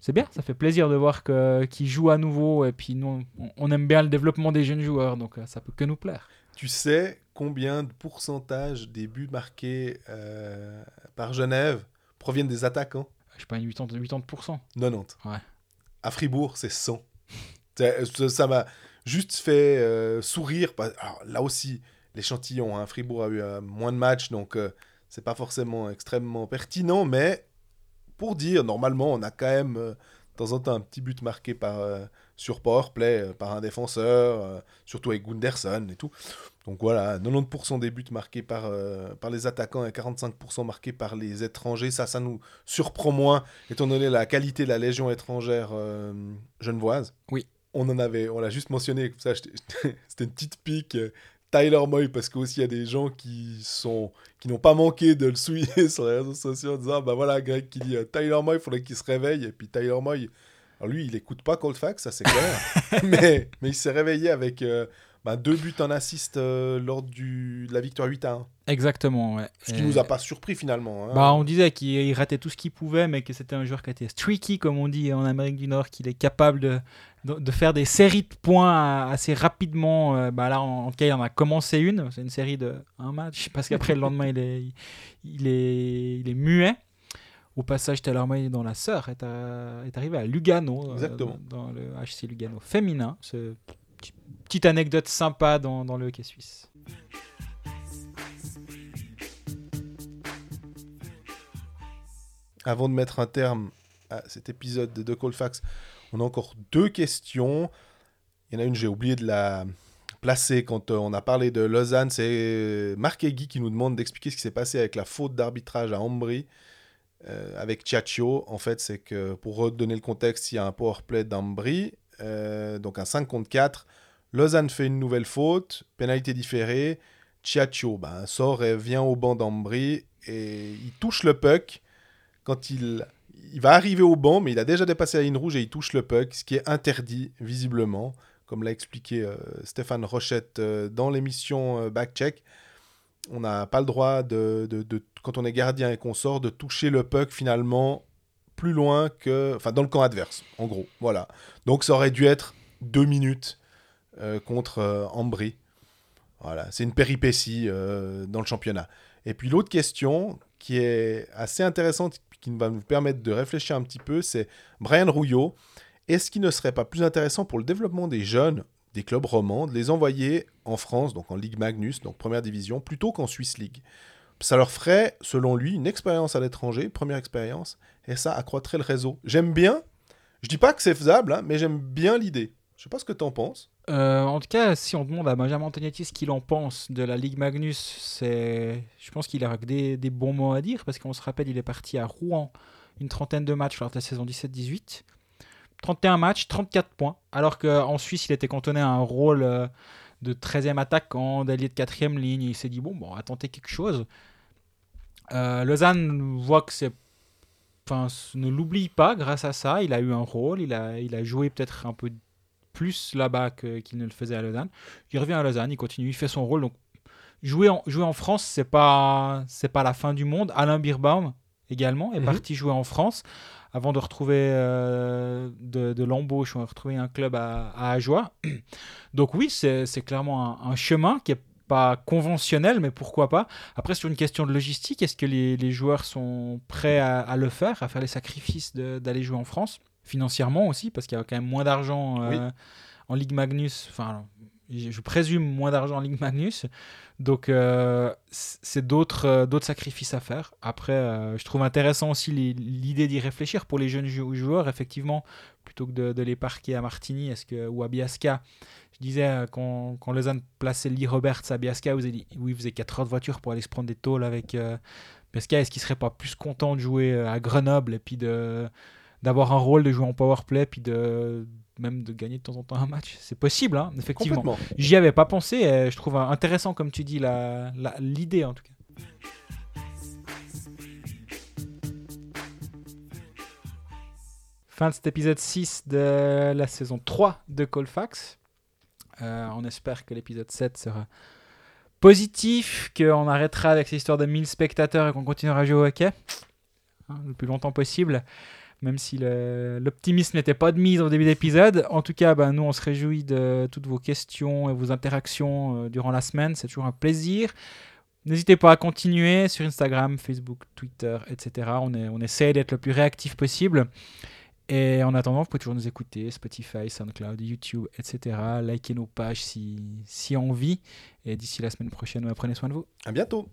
C'est bien, ça fait plaisir de voir que- qu'il joue à nouveau. Et puis nous, on, on aime bien le développement des jeunes joueurs, donc euh, ça peut que nous plaire. Tu sais combien de pourcentage des buts marqués euh, par Genève proviennent des attaquants? Je sais pas, une 80%. 80%. 90. Ouais. À Fribourg, c'est 100. C'est- Ça m'a juste fait euh, sourire. Alors, là aussi, l'échantillon, hein, Fribourg a eu euh, moins de matchs, donc euh, c'est pas forcément extrêmement pertinent, mais pour dire, normalement, on a quand même euh, de temps en temps un petit but marqué par, euh, sur Powerplay euh, par un défenseur, euh, surtout avec Gunderson et tout. Donc voilà, 90% des buts marqués par, par les attaquants et 45% marqués par les étrangers. Ça, ça nous surprend moins, étant donné la qualité de la Légion étrangère genevoise. Oui. On en avait, on l'a juste mentionné, comme ça, c'était une petite pique. Tyler Moy, parce qu'aussi il y a des gens qui sont qui n'ont pas manqué de le souiller sur les réseaux sociaux en disant bah voilà Greg qui dit euh, Tyler Moy, il faudrait qu'il se réveille. Et puis Tyler Moy, alors lui il écoute pas Coldfax, ça c'est clair, mais mais il s'est réveillé avec euh, bah, deux buts en assist euh, lors du, de la victoire 8 à 1. Exactement, ouais. Ce qui Et- nous a pas surpris finalement. hein. Bah, on disait qu'il il ratait tout ce qu'il pouvait, mais que c'était un joueur qui était streaky, comme on dit en Amérique du Nord, qu'il est capable de, de, de faire des séries de points assez rapidement. Euh, Bah, là, en, en tout cas, il en a commencé une. C'est une série de un match, parce qu'après, le lendemain, il est, il est, il est muet. Au passage, Taylor dans la sœur est, à- est arrivé à Lugano, euh, Exactement. dans le HC Lugano féminin. Petite anecdote sympa dans, le hockey suisse. Avant de mettre un terme à cet épisode de Colfax, on a encore deux questions. Il y en a une, j'ai oublié de la placé quand euh, on a parlé de Lausanne. C'est Marc Egui qui nous demande d'expliquer ce qui s'est passé avec la faute d'arbitrage à Ambry euh, avec Ciaccio. En fait, c'est que pour redonner le contexte, il y a un power play d'Ambry, euh, donc un 5 contre 4. Lausanne fait une nouvelle faute, pénalité différée. Ciaccio ben, sort et vient au banc d'Ambry et il touche le puck quand il, il va arriver au banc, mais il a déjà dépassé la ligne rouge et il touche le puck, ce qui est interdit visiblement, comme l'a expliqué euh, Stéphane Rochette euh, dans l'émission euh, Backcheck. On n'a pas le droit, de, de- de- quand on est gardien et qu'on sort, de toucher le puck finalement plus loin que... Enfin, dans le camp adverse, en gros. Voilà. Donc ça aurait dû être deux minutes contre euh, Ambry. Voilà, c'est une péripétie euh, dans le championnat. Et puis l'autre question qui est assez intéressante, qui va nous permettre de réfléchir un petit peu, c'est Brian Rouillot. Est-ce qu'il ne serait pas plus intéressant pour le développement des jeunes des clubs romans de les envoyer en France, donc en Ligue Magnus, donc première division, plutôt qu'en Swiss League? Ça leur ferait, selon lui, une expérience à l'étranger, première expérience, et ça accroîtrait le réseau. J'aime bien, je dis pas que c'est faisable, hein, mais j'aime bien l'idée. Je sais pas ce que tu en penses. Euh, en tout cas, si on demande à Benjamin Antonietti ce qu'il en pense de la Ligue Magnus, c'est, je pense qu'il a des, des bons mots à dire parce qu'on se rappelle, il est parti à Rouen une trentaine de matchs lors de la saison 17-18. 31 matchs, 34 points. Alors qu'en Suisse, il était cantonné à un rôle euh, de 13e attaquant, d'allié de 4e ligne. Il s'est dit, bon, bon, on va tenter quelque chose. Euh, Lausanne voit que c'est. Enfin, ne l'oublie pas grâce à ça. Il a eu un rôle, il a, il a joué peut-être un peu plus là-bas qu'il ne le faisait à Lausanne. Il revient à Lausanne, il continue, il fait son rôle. Donc, jouer en, jouer en France, c'est pas, c'est pas la fin du monde. Alain Birbaum également est Mhm. parti jouer en France avant de retrouver euh, de, de l'embauche, on a retrouvé un club à, à Ajoie. Donc oui, c'est clairement un, un chemin qui est pas conventionnel, mais pourquoi pas. Après, sur une question de logistique, est-ce que les, les joueurs sont prêts à, à le faire, à faire les sacrifices d'aller jouer en France? Financièrement aussi, parce qu'il y a quand même moins d'argent euh, en Ligue Magnus. Enfin, je présume moins d'argent en Ligue Magnus. Donc, euh, c'est d'autres euh, d'autres sacrifices à faire. Après, euh, je trouve intéressant aussi l'idée d'y réfléchir pour les jeunes jou- joueurs, effectivement, plutôt que de, de les parquer à Martigny est-ce que, ou à Biasca. Je disais, quand, quand Lausanne plaçait Lee Roberts à Biasca, vous avez dit, oui, il faisait 4 heures de voiture pour aller se prendre des tôles avec Biasca. Est-ce qu'il serait pas plus content de jouer à Grenoble et puis de d'avoir un rôle, de jouer en powerplay, puis de même de gagner de temps en temps un match C'est possible, hein, effectivement. J'y avais pas pensé. et je trouve intéressant, comme tu dis, la- la- l'idée en tout cas. Fin de cet épisode 6 de la saison 3 de Colfax. Euh, on espère que l'épisode 7 sera positif, qu'on arrêtera avec cette histoire de 1000 spectateurs et qu'on continuera à jouer au hockey hein, le plus longtemps possible même si l'optimisme n'était pas de mise au début d'épisode. En tout cas, ben, nous, on se réjouit de toutes vos questions et vos interactions euh, durant la semaine. C'est toujours un plaisir. N'hésitez pas à continuer sur Instagram, Facebook, Twitter, etc. On, est, essaie d'être le plus réactif possible. Et en attendant, vous pouvez toujours nous écouter, Spotify, SoundCloud, YouTube, etc. Likez nos pages si, si envie. Et d'ici la semaine prochaine, prenez soin de vous. À bientôt.